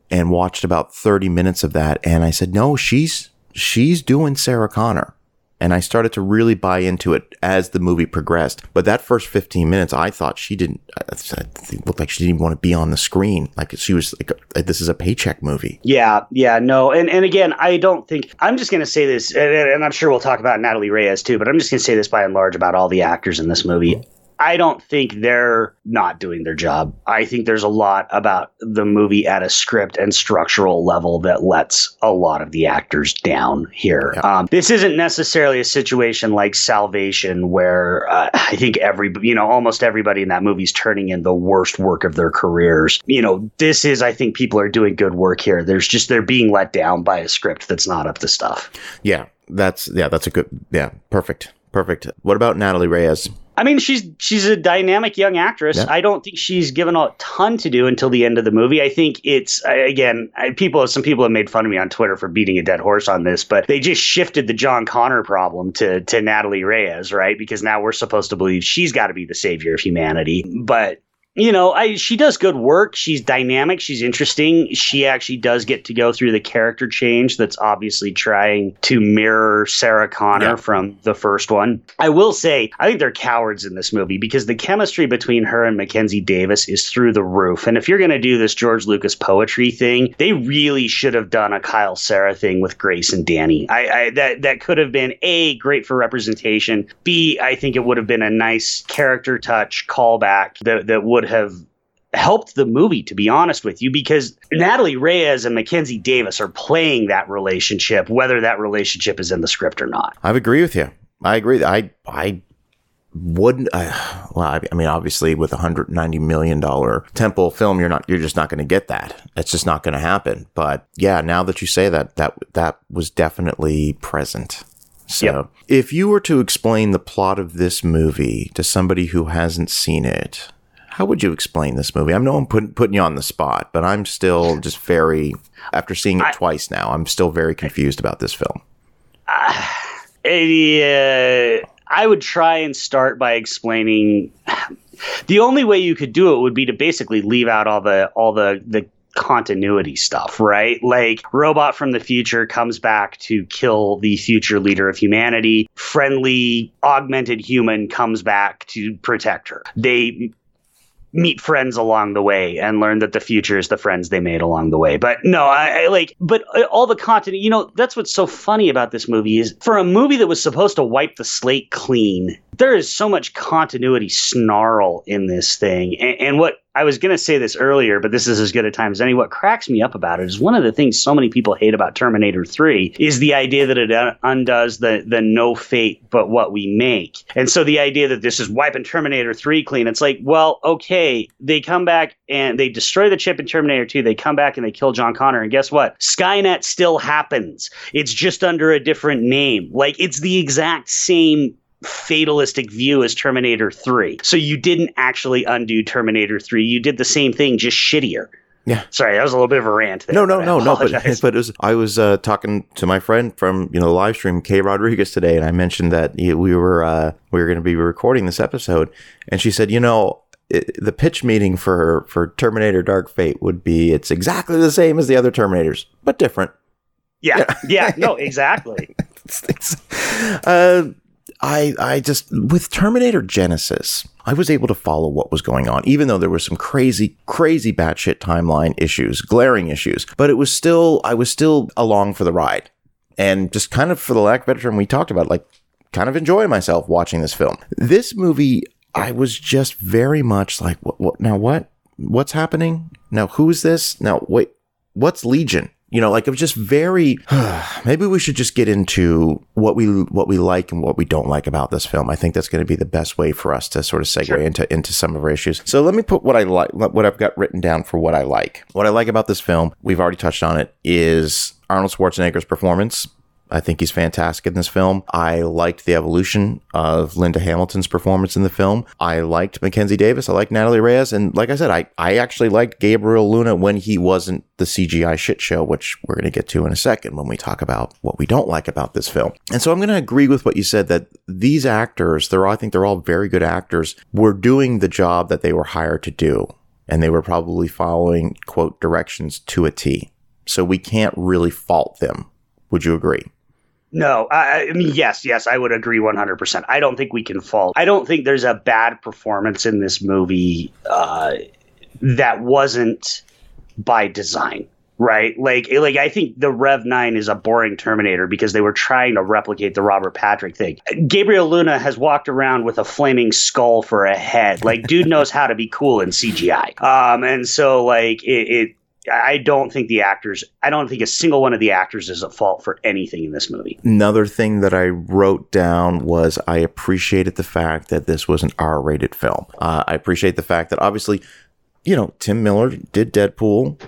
and watched about 30 minutes of that and I said, "No, she's she's doing Sarah Connor." And I started to really buy into it as the movie progressed. But that first 15 minutes, I thought she didn't, it looked like she didn't want to be on the screen. Like she was like, uh, this is a paycheck movie. Yeah, yeah, no. And, and again, I don't think, I'm just going to say this, and, and I'm sure we'll talk about Natalie Reyes too, but I'm just going to say this by and large about all the actors in this movie. I don't think they're not doing their job. I think there's a lot about the movie at a script and structural level that lets a lot of the actors down here. Yeah. Um, this isn't necessarily a situation like Salvation where uh, I think every, you know, almost everybody in that movie is turning in the worst work of their careers. You know, this is, I think people are doing good work here. There's just, they're being let down by a script that's not up to stuff. Yeah. That's, yeah, that's a good, yeah, perfect. Perfect. What about Natalie Reyes? I mean, she's she's a dynamic young actress. Yeah. I don't think she's given a ton to do until the end of the movie. I think it's again, people some people have made fun of me on Twitter for beating a dead horse on this, but they just shifted the John Connor problem to to Natalie Reyes, right? Because now we're supposed to believe she's got to be the savior of humanity. But you know, I she does good work. She's dynamic. She's interesting. She actually does get to go through the character change that's obviously trying to mirror Sarah Connor yeah. from the first one. I will say, I think they're cowards in this movie because the chemistry between her and Mackenzie Davis is through the roof. And if you're going to do this George Lucas poetry thing, they really should have done a Kyle Sarah thing with Grace and Danny. I, I that that could have been a great for representation. B, I think it would have been a nice character touch callback that that would have helped the movie, to be honest with you, because Natalie Reyes and Mackenzie Davis are playing that relationship, whether that relationship is in the script or not. I agree with you. I agree. I I wouldn't. I, well, I, I mean, obviously, with a hundred ninety million dollar tentpole film, you're not. You're just not going to get that. It's just not going to happen. But yeah, now that you say that, that that was definitely present. So, yep. if you were to explain the plot of this movie to somebody who hasn't seen it, how would you explain this movie? I know I'm put, putting you on the spot, but I'm still just very, after seeing it I, twice now, I'm still very confused about this film. Uh, uh, I would try and start by explaining. The only way you could do it would be to basically leave out all the all the the continuity stuff, right? Like robot from the future comes back to kill the future leader of humanity. Friendly augmented human comes back to protect her. They meet friends along the way and learn that the future is the friends they made along the way. But no, I, I, like, but uh, all the content, you know, that's what's so funny about this movie is for a movie that was supposed to wipe the slate clean, there is so much continuity snarl in this thing. and, and what I was going to say this earlier, but this is as good a time as any. What cracks me up about it is one of the things so many people hate about Terminator 3 is the idea that it undoes the, the no fate but what we make. And so the idea that this is wiping Terminator 3 clean, it's like, well, okay, they come back and they destroy the chip in Terminator 2. They come back and they kill John Connor. And guess what? Skynet still happens. It's just under a different name. Like, it's the exact same fatalistic view as Terminator 3. So you didn't actually undo Terminator 3. You did the same thing, just shittier. Yeah. Sorry, that was a little bit of a rant. There, no, no, no, no. But, but was, I was uh, talking to my friend from you know the live stream, Kay Rodriguez, today, and I mentioned that we were uh, we were going to be recording this episode, and she said, you know, it, the pitch meeting for for Terminator Dark Fate would be it's exactly the same as the other Terminators, but different. Yeah, yeah, yeah no, exactly. uh, I I just with Terminator Genisys, I was able to follow what was going on, even though there were some crazy, crazy batshit timeline issues, glaring issues. But it was still I was still along for the ride, and just kind of for the lack of better term, we talked about like kind of enjoying myself watching this film. This movie, I was just very much like, what, what now? What what's happening now? Who is this now? Wait, what's Legion? You know, like it was just very. maybe we should just get into what we what we like and what we don't like about this film. I think that's going to be the best way for us to sort of segue sure. into into some of our issues. So let me put what I like, what I've got written down for what I like. What I like about this film, we've already touched on it, is Arnold Schwarzenegger's performance. I think he's fantastic in this film. I liked the evolution of Linda Hamilton's performance in the film. I liked Mackenzie Davis. I liked Natalie Reyes. And like I said, I, I actually liked Gabriel Luna when he wasn't the CGI shit show, which we're going to get to in a second when we talk about what we don't like about this film. And so I'm going to agree with what you said that these actors, they're, I think they're all very good actors, were doing the job that they were hired to do. And they were probably following, quote, directions to a T. So we can't really fault them. Would you agree? No, I, I, mean, yes, yes, I would agree 100%. I don't think we can fault. I don't think there's a bad performance in this movie uh, that wasn't by design, right? Like, like I think the Rev 9 is a boring Terminator because they were trying to replicate the Robert Patrick thing. Gabriel Luna has walked around with a flaming skull for a head. Like, dude knows how to be cool in CGI. Um, and so, like, it, it I don't think the actors, I don't think a single one of the actors is at fault for anything in this movie. Another thing that I wrote down was I appreciated the fact that this was an R rated film. Uh, I appreciate the fact that obviously, you know, Tim Miller did Deadpool,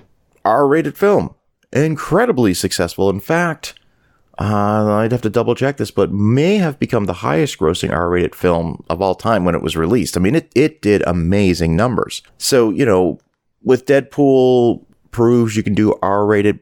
R rated film, incredibly successful. In fact, uh, I'd have to double check this, but may have become the highest grossing R rated film of all time when it was released. I mean, it, it did amazing numbers. So, you know, with Deadpool proves you can do R rated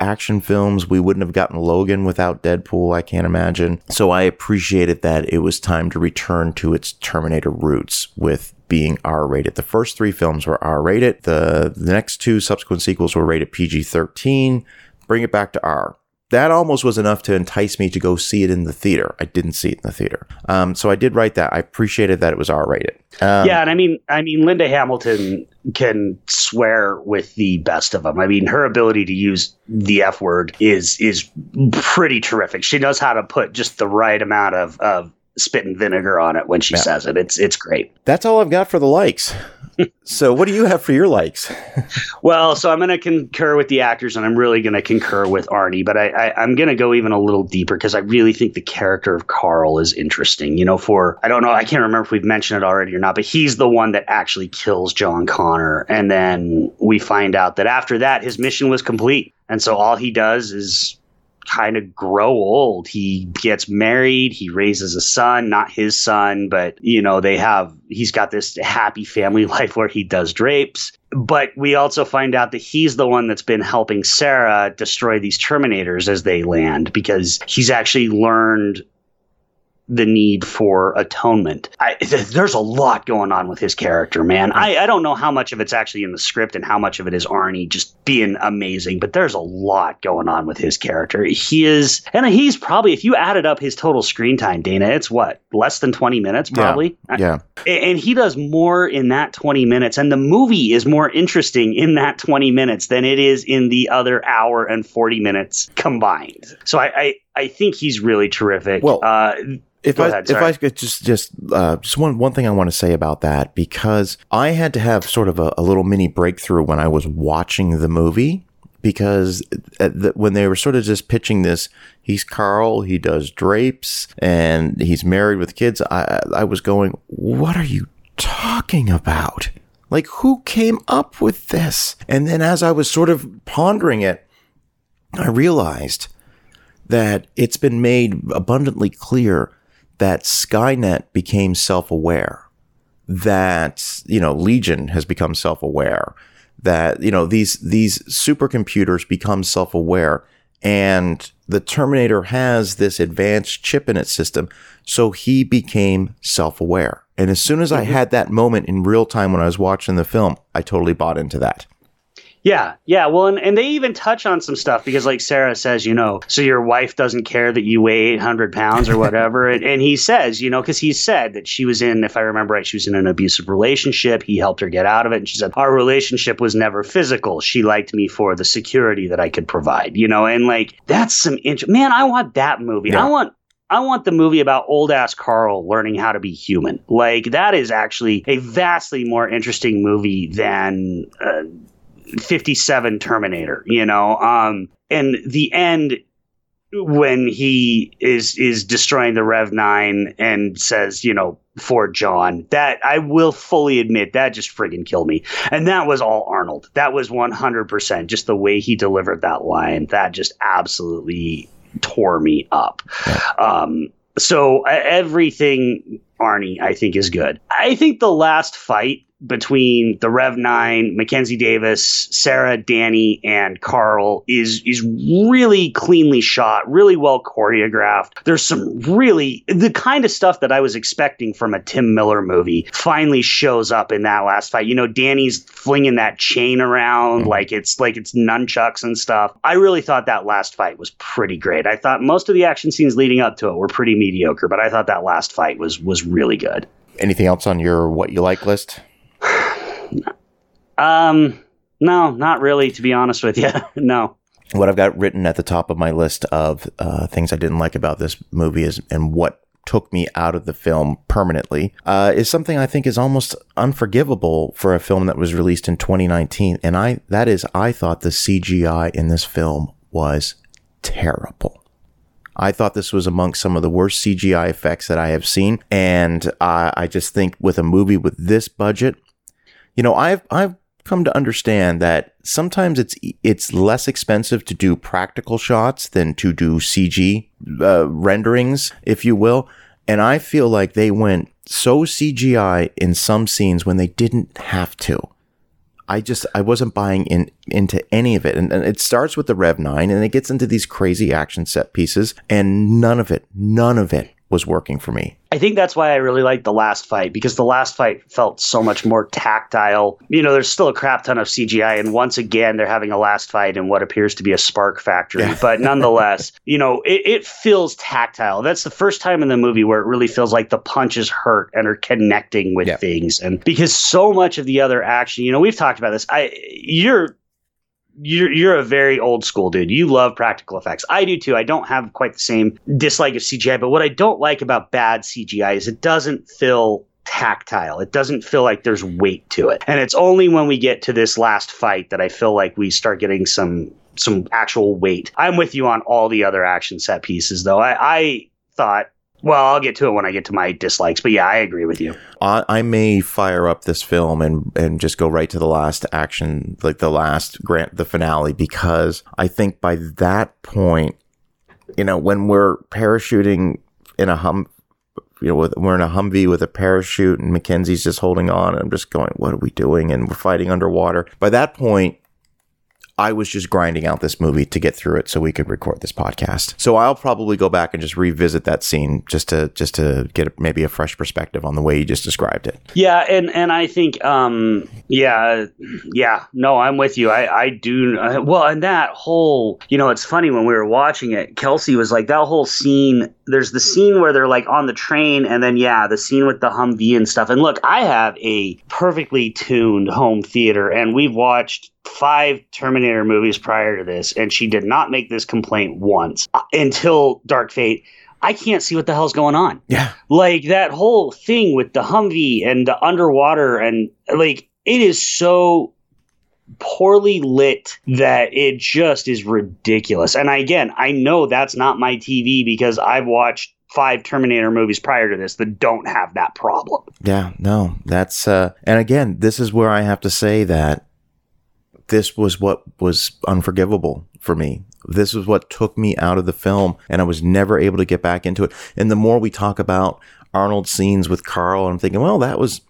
action films. We wouldn't have gotten Logan without Deadpool, I can't imagine. So I appreciated that it was time to return to its Terminator roots with being R rated. The first three films were R rated. The, the next two subsequent sequels were rated PG 13. Bring it back to R that almost was enough to entice me to go see it in the theater. I didn't see it in the theater, um, so I did write that. I appreciated that it was R rated. Um, yeah, and I mean, I mean, Linda Hamilton can swear with the best of them. I mean, her ability to use the F word is is pretty terrific. She knows how to put just the right amount of of spit and vinegar on it when she yeah. says it. It's it's great. That's all I've got for the likes so, what do you have for your likes? well, so I'm going to concur with the actors, and I'm really going to concur with Arnie, but I, I, am going to go even a little deeper because I really think the character of Carl is interesting. You know, for I don't know, I can't remember if we've mentioned it already or not, but he's the one that actually kills John Connor, and then we find out that after that, his mission was complete, and so all he does is kind of grow old. He gets married, he raises a son, not his son, but you know, they have he's got this happy family life where he does drapes. But we also find out that he's the one that's been helping Sarah destroy these Terminators as they land because he's actually learned the need for atonement. I, th- there's a lot going on with his character, man. I, I don't know how much of it's actually in the script and how much of it is Arnie just being amazing, but there's a lot going on with his character. He is, and he's probably, if you added up his total screen time, Dana, it's what, less than 20 minutes, probably? Yeah. yeah. And he does more in that 20 minutes, and the movie is more interesting in that 20 minutes than it is in the other hour and 40 minutes combined. So I, I, I think he's really terrific. Well, uh, if I ahead, if I could just just uh, just one one thing I want to say about that because I had to have sort of a, a little mini breakthrough when I was watching the movie because the, when they were sort of just pitching this, he's Carl, he does drapes, and he's married with kids. I I was going, what are you talking about? Like who came up with this? And then as I was sort of pondering it, I realized that it's been made abundantly clear that Skynet became self aware, that, you know, Legion has become self aware, that, you know, these, these supercomputers become self aware. And the Terminator has this advanced chip in its system. So he became self aware. And as soon as I mm-hmm. had that moment in real time when I was watching the film, I totally bought into that. Yeah, yeah. Well, and, and they even touch on some stuff because, like Sarah says, you know, so your wife doesn't care that you weigh 800 pounds or whatever. and, and he says, you know, because he said that she was in, if I remember right, she was in an abusive relationship. He helped her get out of it. And she said, our relationship was never physical. She liked me for the security that I could provide, you know, and like that's some int- man, I want that movie. Yeah. I want I want the movie about old ass Carl learning how to be human. Like that is actually a vastly more interesting movie than uh, 57 Terminator, you know. Um, and the end when he is is destroying the Rev Nine and says, you know, for John, that I will fully admit that just friggin' killed me. And that was all Arnold. That was 100% just the way he delivered that line. That just absolutely tore me up. Um, so everything Arnie, I think, is good. I think the last fight between the Rev Nine, Mackenzie Davis, Sarah, Danny, and Carl is is really cleanly shot, really well choreographed. There's some really the kind of stuff that I was expecting from a Tim Miller movie finally shows up in that last fight. You know, Danny's flinging that chain around mm-hmm. like it's like it's nunchucks and stuff. I really thought that last fight was pretty great. I thought most of the action scenes leading up to it were pretty mediocre, but I thought that last fight was was really good. Anything else on your what you like list? Um, no, not really. To be honest with you, no. What I've got written at the top of my list of uh, things I didn't like about this movie is, and what took me out of the film permanently uh, is something I think is almost unforgivable for a film that was released in 2019. And I that is I thought the CGI in this film was terrible. I thought this was amongst some of the worst CGI effects that I have seen, and uh, I just think with a movie with this budget, you know, I've I've come to understand that sometimes it's it's less expensive to do practical shots than to do CG uh, renderings, if you will. And I feel like they went so CGI in some scenes when they didn't have to. I just I wasn't buying in into any of it, and, and, it starts with the Rev Nine, and it gets into these crazy action set pieces, and none of it, none of it was working for me. I think that's why I really liked the last fight because the last fight felt so much more tactile. You know, there's still a crap ton of CGI, and once again, they're having a last fight in what appears to be a spark factory. Yeah. But nonetheless, you know, it, it, feels tactile. That's the first time in the movie where it really feels like the punches hurt and are connecting with yeah. things. And because so much of the other action, you know, we've talked about this. I you're you're you're a very old school dude. You love practical effects. I do too. I don't have quite the same dislike of CGI, but what I don't like about bad CGI is it doesn't feel tactile. It doesn't feel like there's weight to it. And it's only when we get to this last fight that I feel like we start getting some some actual weight. I'm with you on all the other action set pieces though. I, I thought well, I'll get to it when I get to my dislikes, but yeah, I agree with you. I, I, may fire up this film and and just go right to the last action, like the last grant, the finale, because I think by that point, you know, when we're parachuting in a hum, you know, with, we're in a Humvee with a parachute, and Mackenzie's just holding on, and I'm just going, what are we doing? And we're fighting underwater. By that point, I was just grinding out this movie to get through it so we could record this podcast. So I'll probably go back and just revisit that scene just to just to get maybe a fresh perspective on the way you just described it. Yeah, and and I think um yeah, yeah, no, I'm with you. I I do uh, well, and that whole, you know, it's funny when we were watching it, Kelsey was like that whole scene, there's the scene where they're like on the train and then yeah, the scene with the Humvee and stuff. And look, I have a perfectly tuned home theater and we've watched five Terminator movies prior to this, and she did not make this complaint once uh, until Dark Fate. I can't see what the hell's going on. Yeah. Like that whole thing with the Humvee and the underwater, and like it is so poorly lit that it just is ridiculous. And I, again, I know that's not my TV because I've watched five Terminator movies prior to this that don't have that problem. Yeah, no, that's uh and again, this is where I have to say that this was what was unforgivable for me. This was what took me out of the film, and I was never able to get back into it. And the more we talk about Arnold's scenes with Carl, I'm thinking, well, that was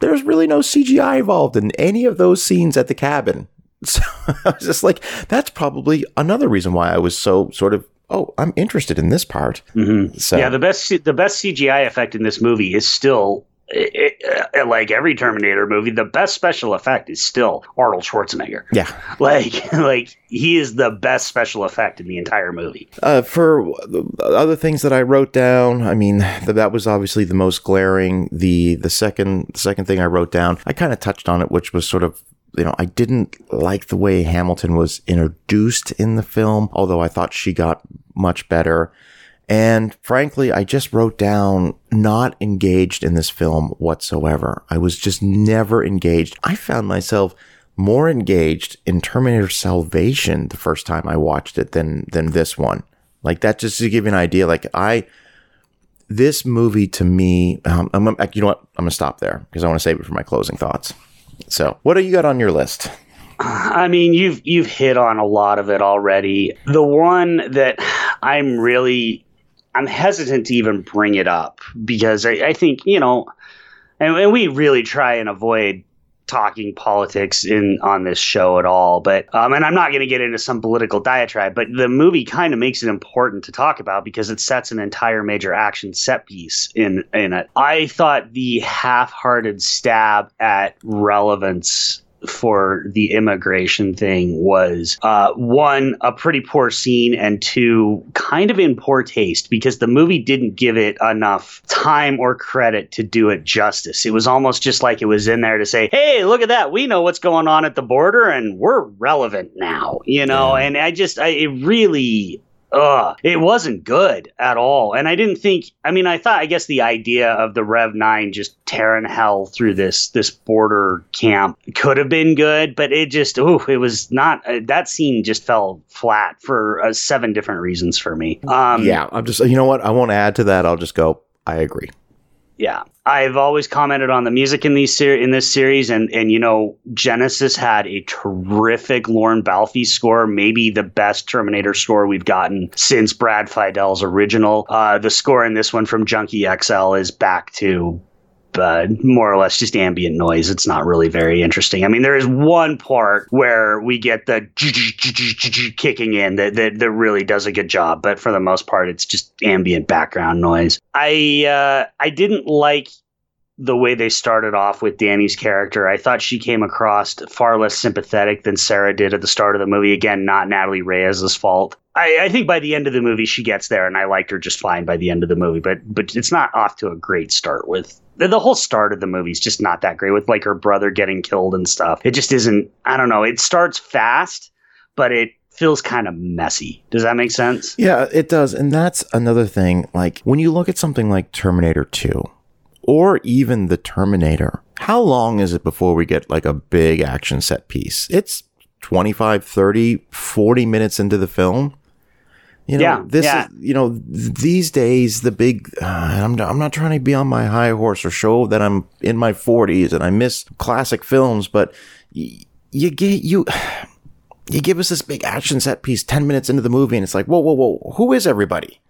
there's really no CGI involved in any of those scenes at the cabin. So I was just like, that's probably another reason why I was so sort of oh, I'm interested in this part. Mm-hmm. So yeah, the best the best CGI effect in this movie is still it, it, like every Terminator movie, the best special effect is still Arnold Schwarzenegger. Yeah, like like he is the best special effect in the entire movie. Uh, for other things that I wrote down, I mean that was obviously the most glaring. The the second the second thing I wrote down, I kind of touched on it, which was sort of you know, I didn't like the way Hamilton was introduced in the film, although I thought she got much better. And frankly, I just wrote down not engaged in this film whatsoever. I was just never engaged. I found myself more engaged in Terminator Salvation the first time I watched it than than this one. Like that, just to give you an idea. Like I, this movie to me, um, I'm, you know what? I'm gonna stop there because I want to save it for my closing thoughts. So, what do you got on your list? I mean, you've you've hit on a lot of it already. The one that I'm really I'm hesitant to even bring it up because I, I think you know, and, and we really try and avoid talking politics in on this show at all. But um, and I'm not going to get into some political diatribe, but the movie kind of makes it important to talk about because it sets an entire major action set piece in in it. I thought the half-hearted stab at relevance for the immigration thing was uh, one a pretty poor scene and two kind of in poor taste because the movie didn't give it enough time or credit to do it justice. It was almost just like it was in there to say hey look at that. We know what's going on at the border and we're relevant now you know? Yeah. and i just I, it really ugh, it wasn't good at all. And I didn't think. I mean, I thought. I guess the idea of the Rev Nine just tearing hell through this this border camp could have been good, but it just. Ooh, it was not. Uh, that scene just fell flat for uh, seven different reasons for me. Um, yeah, I'm just. You know what? I won't add to that. I'll just go. I agree yeah. I've always commented on the music in these ser- in this series and and you know Genisys had a terrific Lorne Balfe score maybe the best terminator score we've gotten since Brad Fiedel's original. Uh, the score in this one from Junkie XL is back to uh, more or less just ambient noise. It's not really very interesting. I mean, there is one part where we get the kicking in that, that, that really does a good job, but for the most part, it's just ambient background noise. I uh, I didn't like the way they started off with Danny's character. I thought she came across far less sympathetic than Sarah did at the start of the movie. Again, not Natalie Reyes' fault. I, I, think by the end of the movie she gets there, and I liked her just fine by the end of the movie. But but it's not off to a great start with the, the whole start of the movie is just not that great with like her brother getting killed and stuff. It just isn't. I don't know. It starts fast, but it feels kind of messy. Does that make sense? Yeah, it does. And that's another thing. Like when you look at something like Terminator Two, or even the Terminator, how long is it before we get like a big action set piece? It's 25, 30, 40 minutes into the film you know, yeah, this yeah. is, you know, these days, the big, uh, I'm, I'm not trying to be on my high horse or show that I'm in my 40s and I miss classic films, but y- you get, you, you give us this big action set piece 10 minutes into the movie and it's like, whoa, whoa, whoa, who is everybody?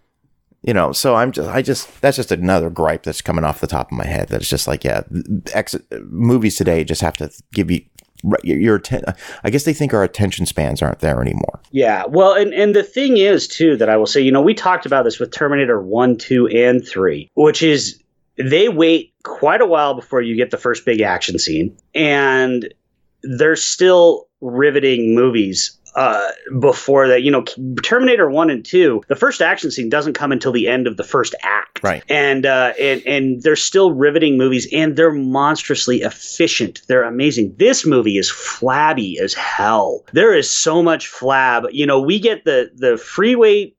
You know, so I'm just, I just, that's just another gripe that's coming off the top of my head. That's just like, yeah, ex- movies today just have to give you, your, your I guess they think our attention spans aren't there anymore. Yeah, well, and and the thing is too that I will say, you know, we talked about this with Terminator One, Two, and Three, which is they wait quite a while before you get the first big action scene, and they're still riveting movies uh, before that. You know, Terminator One and Two, the first action scene doesn't come until the end of the first act, right? And uh, and and they're still riveting movies, and they're monstrously efficient. They're amazing. This movie is flabby as hell. There is so much flab. You know, we get the the freeway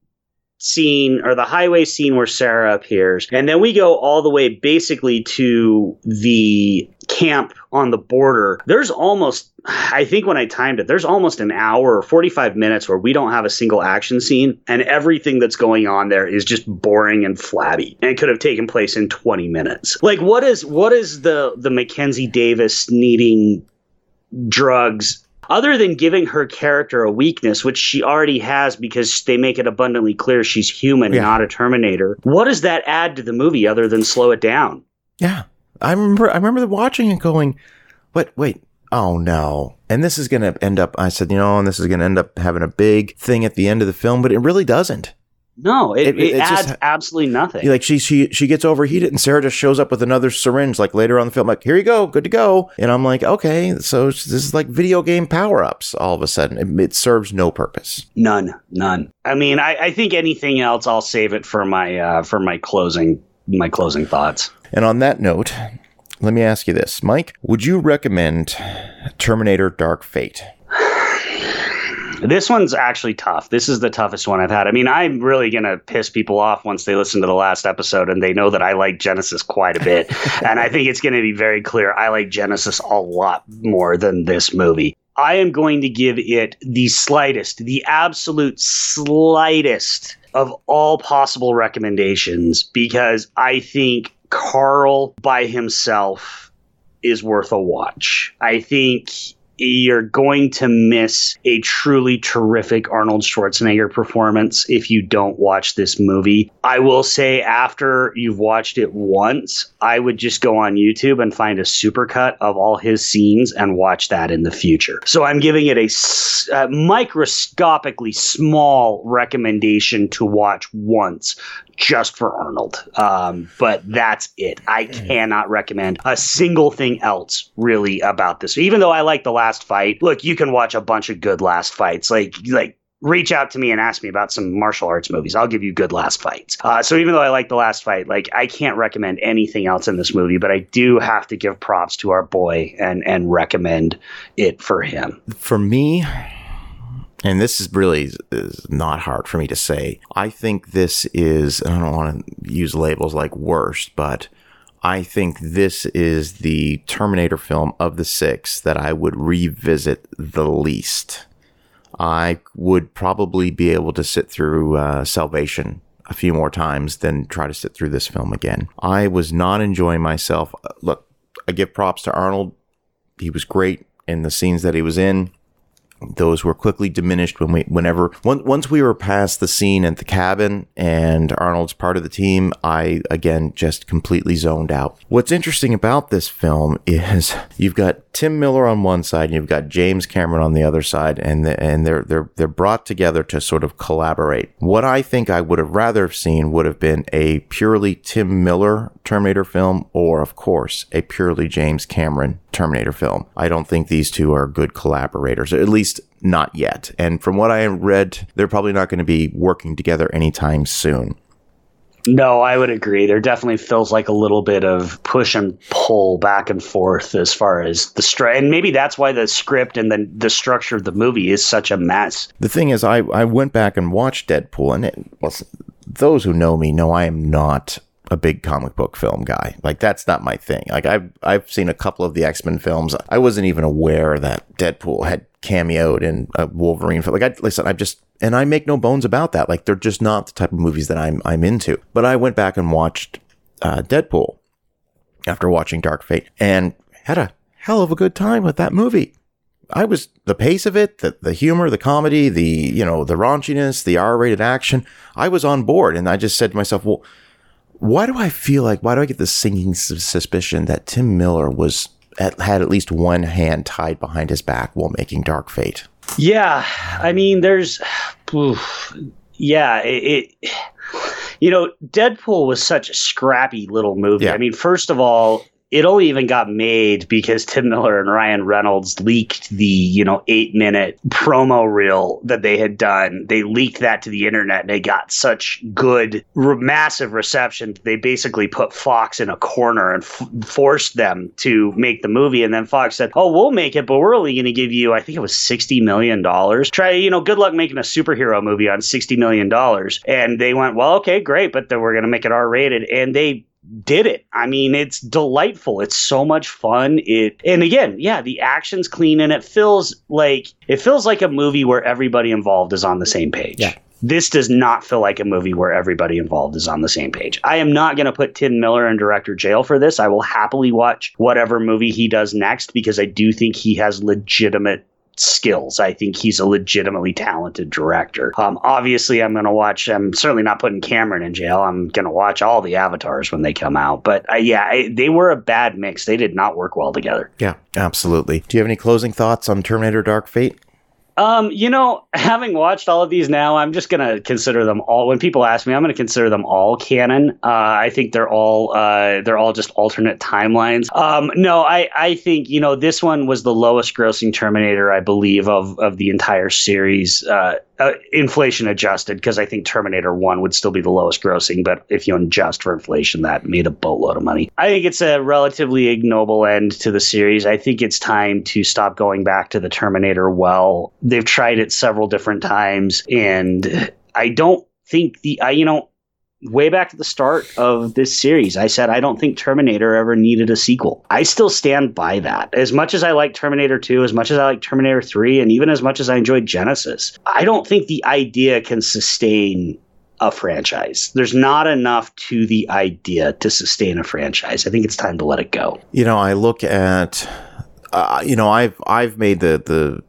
scene or the highway scene where Sarah appears. And then we go all the way basically to the camp on the border. There's almost, I think when I timed it, there's almost an hour or 45 minutes where we don't have a single action scene. And everything that's going on there is just boring and flabby. And could have taken place in 20 minutes. Like, what is, what is the, the Mackenzie Davis needing drugs other than giving her character a weakness, which she already has because they make it abundantly clear she's human, yeah. not a Terminator, what does that add to the movie other than slow it down? Yeah. I remember I remember watching it going, "What? Wait, oh no. And this is going to end up, I said, you know, and this is going to end up having a big thing at the end of the film, but it really doesn't. No, it, it, it adds just, absolutely nothing. Like she she she gets overheated, and Sarah just shows up with another syringe. Like later on the film, like here you go, good to go. And I'm like, okay, so this is like video game power ups. All of a sudden, it, it, serves no purpose. None, none. I mean, I, I think anything else, I'll save it for my uh, for my closing my closing thoughts. And on that note, let me ask you this, Mike: Would you recommend Terminator: Dark Fate? This one's actually tough. This is the toughest one I've had. I mean, I'm really going to piss people off once they listen to the last episode and they know that I like Genisys quite a bit. and I think it's going to be very clear I like Genisys a lot more than this movie. I am going to give it the slightest, the absolute slightest of all possible recommendations because I think Carl by himself is worth a watch. I think you're going to miss a truly terrific Arnold Schwarzenegger performance if you don't watch this movie. I will say, after you've watched it once, I would just go on YouTube and find a supercut of all his scenes and watch that in the future. So I'm giving it a, a microscopically small recommendation to watch once just for Arnold. Um, but that's it. I cannot recommend a single thing else really about this. Even though I like the last fight, look, you can watch a bunch of good last fights. Like like reach out to me and ask me about some martial arts movies. I'll give you good last fights. Uh, so even though I like the last fight, like I can't recommend anything else in this movie, but I do have to give props to our boy and and recommend it for him. For me, and this is really is not hard for me to say. I think this is, I don't want to use labels like worst, but I think this is the Terminator film of the six that I would revisit the least. I would probably be able to sit through uh, Salvation a few more times than try to sit through this film again. I was not enjoying myself. Look, I give props to Arnold. He was great in the scenes that he was in those were quickly diminished when we whenever once we were past the scene at the cabin and Arnold's part of the team I again just completely zoned out. What's interesting about this film is you've got Tim Miller on one side and you've got James Cameron on the other side and the, and they're they're they're brought together to sort of collaborate. What I think I would have rather seen would have been a purely Tim Miller Terminator film or of course a purely James Cameron Terminator film. I don't think these two are good collaborators, at least not yet. And from what I read, they're probably not going to be working together anytime soon. No, I would agree. There definitely feels like a little bit of push and pull back and forth as far as the strike. And maybe that's why the script and then the structure of the movie is such a mess. The thing is, I, I went back and watched Deadpool, and it was, those who know me know I am not a big comic book film guy. Like that's not my thing. Like I've I've seen a couple of the X Men films. I wasn't even aware that Deadpool had cameoed in a Wolverine film. Like I listen, I just and I make no bones about that. Like they're just not the type of movies that I'm I'm into. But I went back and watched uh, Deadpool after watching Dark Fate and had a hell of a good time with that movie. I was the pace of it, the, the humor, the comedy, the you know the raunchiness, the R-rated action. I was on board, and I just said to myself, "Well, why do I feel like, why do I get this sinking suspicion that Tim Miller was at, had at least one hand tied behind his back while making Dark Fate? Yeah, I mean, there's, oof, yeah, it, it, you know, Deadpool was such a scrappy little movie. Yeah. I mean, first of all, it only even got made because Tim Miller and Ryan Reynolds leaked the, you know, eight minute promo reel that they had done. They leaked that to the internet and they got such good, massive reception. They basically put Fox in a corner and f- forced them to make the movie. And then Fox said, Oh, we'll make it, but we're only going to give you, I think it was $60 million. Try, you know, good luck making a superhero movie on $60 million. And they went, Well, okay, great, but then we're going to make it R rated. And they did it. I mean, it's delightful. It's so much fun. It and again, yeah, the action's clean and it feels like it feels like a movie where everybody involved is on the same page. Yeah. This does not feel like a movie where everybody involved is on the same page. I am not going to put Tim Miller in director jail for this. I will happily watch whatever movie he does next because I do think he has legitimate skills. I think he's a legitimately talented director. Um, obviously, I'm going to watch. I'm certainly not putting Cameron in jail. I'm going to watch all the avatars when they come out. But uh, yeah, I, they were a bad mix. They did not work well together. Yeah, absolutely. Do you have any closing thoughts on Terminator Dark Fate? Um, you know, having watched all of these now, I'm just gonna consider them all. When people ask me, I'm gonna consider them all canon. Uh, I think they're all uh, they're all just alternate timelines. Um, no, I I think you know this one was the lowest grossing Terminator I believe of of the entire series. Uh, uh, inflation adjusted because I think Terminator 1 would still be the lowest grossing, but if you adjust for inflation, that made a boatload of money. I think it's a relatively ignoble end to the series. I think it's time to stop going back to the Terminator well. They've tried it several different times, and I don't think the, I, you know, way back at the start of this series, I said I don't think Terminator ever needed a sequel. I still stand by that. As much as I like Terminator 2, as much as I like Terminator 3, and even as much as I enjoyed Genisys, I don't think the idea can sustain a franchise. There's not enough to the idea to sustain a franchise. I think it's time to let it go. You know, I look at, uh, you know, I've I've made the the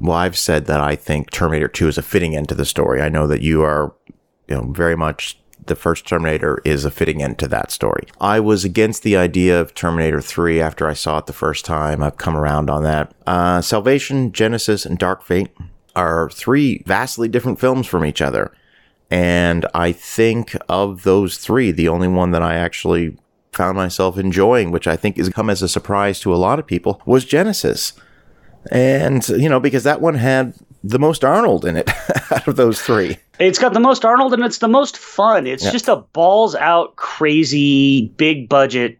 well, I've said that I think Terminator 2 is a fitting end to the story. I know that you are, you know, very much the first Terminator is a fitting end to that story. I was against the idea of Terminator 3 after I saw it the first time. I've come around on that. Uh, Salvation, Genisys, and Dark Fate are three vastly different films from each other. And I think of those three, the only one that I actually found myself enjoying, which I think has come as a surprise to a lot of people, was Genisys. And, you know, because that one had the most Arnold in it out of those three. It's got the most Arnold and it's the most fun. It's yeah. just a balls out, crazy, big budget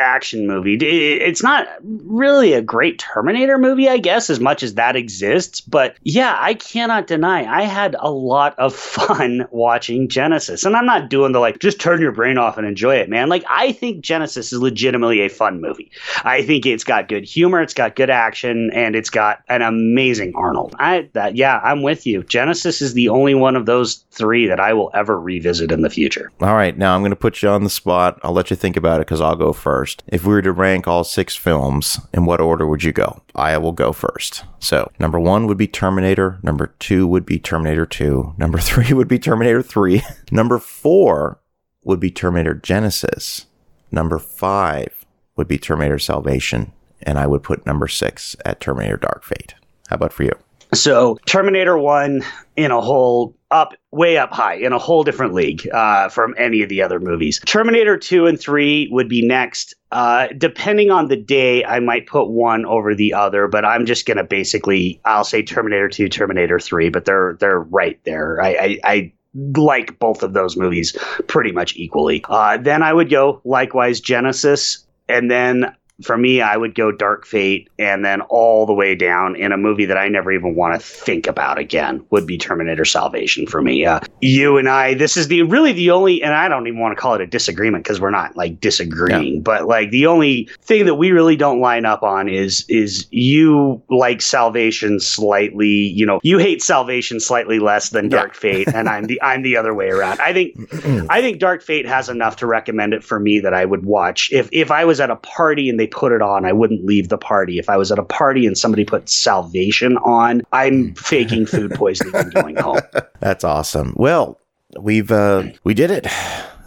action movie. It's not really a great Terminator movie, I guess, as much as that exists. But yeah, I cannot deny I had a lot of fun watching Genisys. And I'm not doing the like, just turn your brain off and enjoy it, man. Like, I think Genisys is legitimately a fun movie. I think it's got good humor, it's got good action, and it's got an amazing Arnold. I that yeah, I'm with you. Genisys is the only one of those three that I will ever revisit in the future. All right, now I'm going to put you on the spot. I'll let you think about it because I'll go first first. If we were to rank all six films, in what order would you go? I will go first. So, number one would be Terminator. Number two would be Terminator 2. Number three would be Terminator 3. number four would be Terminator Genisys. Number five would be Terminator Salvation. And I would put number six at Terminator Dark Fate. How about for you? So, Terminator 1 in a whole up way up high in a whole different league uh, from any of the other movies. Terminator 2 and 3 would be next. Uh, depending on the day, I might put one over the other, but I'm just gonna basically I'll say Terminator 2, Terminator 3, but they're they're right there. I, I, I like both of those movies pretty much equally. Uh, then I would go likewise Genisys, and then for me, I would go Dark Fate and then all the way down in a movie that I never even want to think about again would be Terminator Salvation for me. Uh, you and I, this is the really the only, and I don't even want to call it a disagreement because we're not like disagreeing, yeah. but like the only thing that we really don't line up on is is you like Salvation slightly, you know, you hate Salvation slightly less than Dark yeah. Fate, and I'm the I'm the other way around. I think I think Dark Fate has enough to recommend it for me that I would watch if if I was at a party and they put it on, I wouldn't leave the party. If I was at a party and somebody put Salvation on, I'm faking food poisoning and going home. That's awesome. Well, we've uh, we did it.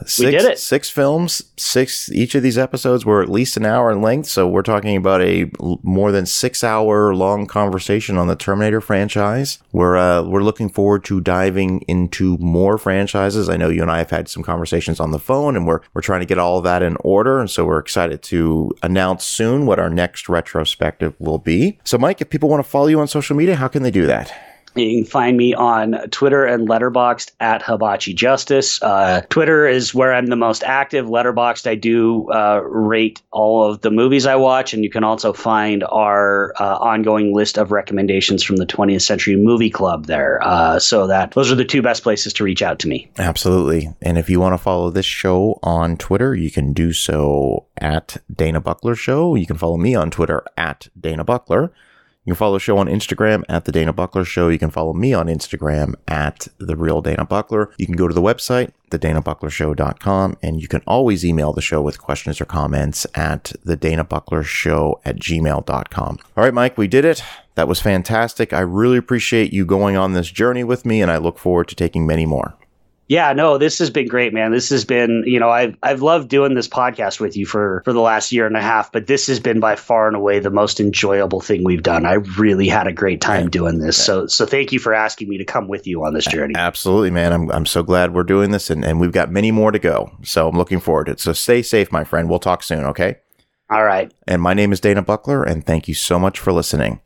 Six, we did it. Six films, six. Each of these episodes were at least an hour in length, so we're talking about a more than six hour long conversation on the Terminator franchise. We're uh, we're looking forward to diving into more franchises. I know you and I have had some conversations on the phone, and we're we're trying to get all of that in order, and so we're excited to announce soon what our next retrospective will be. So, Mike, if people want to follow you on social media, how can they do that? You can find me on Twitter and Letterboxd at Hibachi Justice. Uh, Twitter is where I'm the most active. Letterboxd, I do uh, rate all of the movies I watch, and you can also find our uh, ongoing list of recommendations from the 20th Century Movie Club there. Uh, so that those are the two best places to reach out to me. Absolutely. And if you want to follow this show on Twitter, you can do so at Dana Buckler Show. You can follow me on Twitter at Dana Buckler. You can follow the show on Instagram at The Dana Buckler Show. You can follow me on Instagram at The Real Dana Buckler. You can go to the website, thedanabucklershow.com, and you can always email the show with questions or comments at The Dana Buckler Show at gmail.com. All right, Mike, we did it. That was fantastic. I really appreciate you going on this journey with me, and I look forward to taking many more. Yeah, no, this has been great, man. This has been, you know, I've I've loved doing this podcast with you for for the last year and a half, but this has been by far and away the most enjoyable thing we've done. I really had a great time doing this. So so thank you for asking me to come with you on this journey. Absolutely, man. I'm I'm so glad we're doing this and, and we've got many more to go. So I'm looking forward to it. So stay safe, my friend. We'll talk soon, okay? All right. And my name is Dana Buckler, and thank you so much for listening.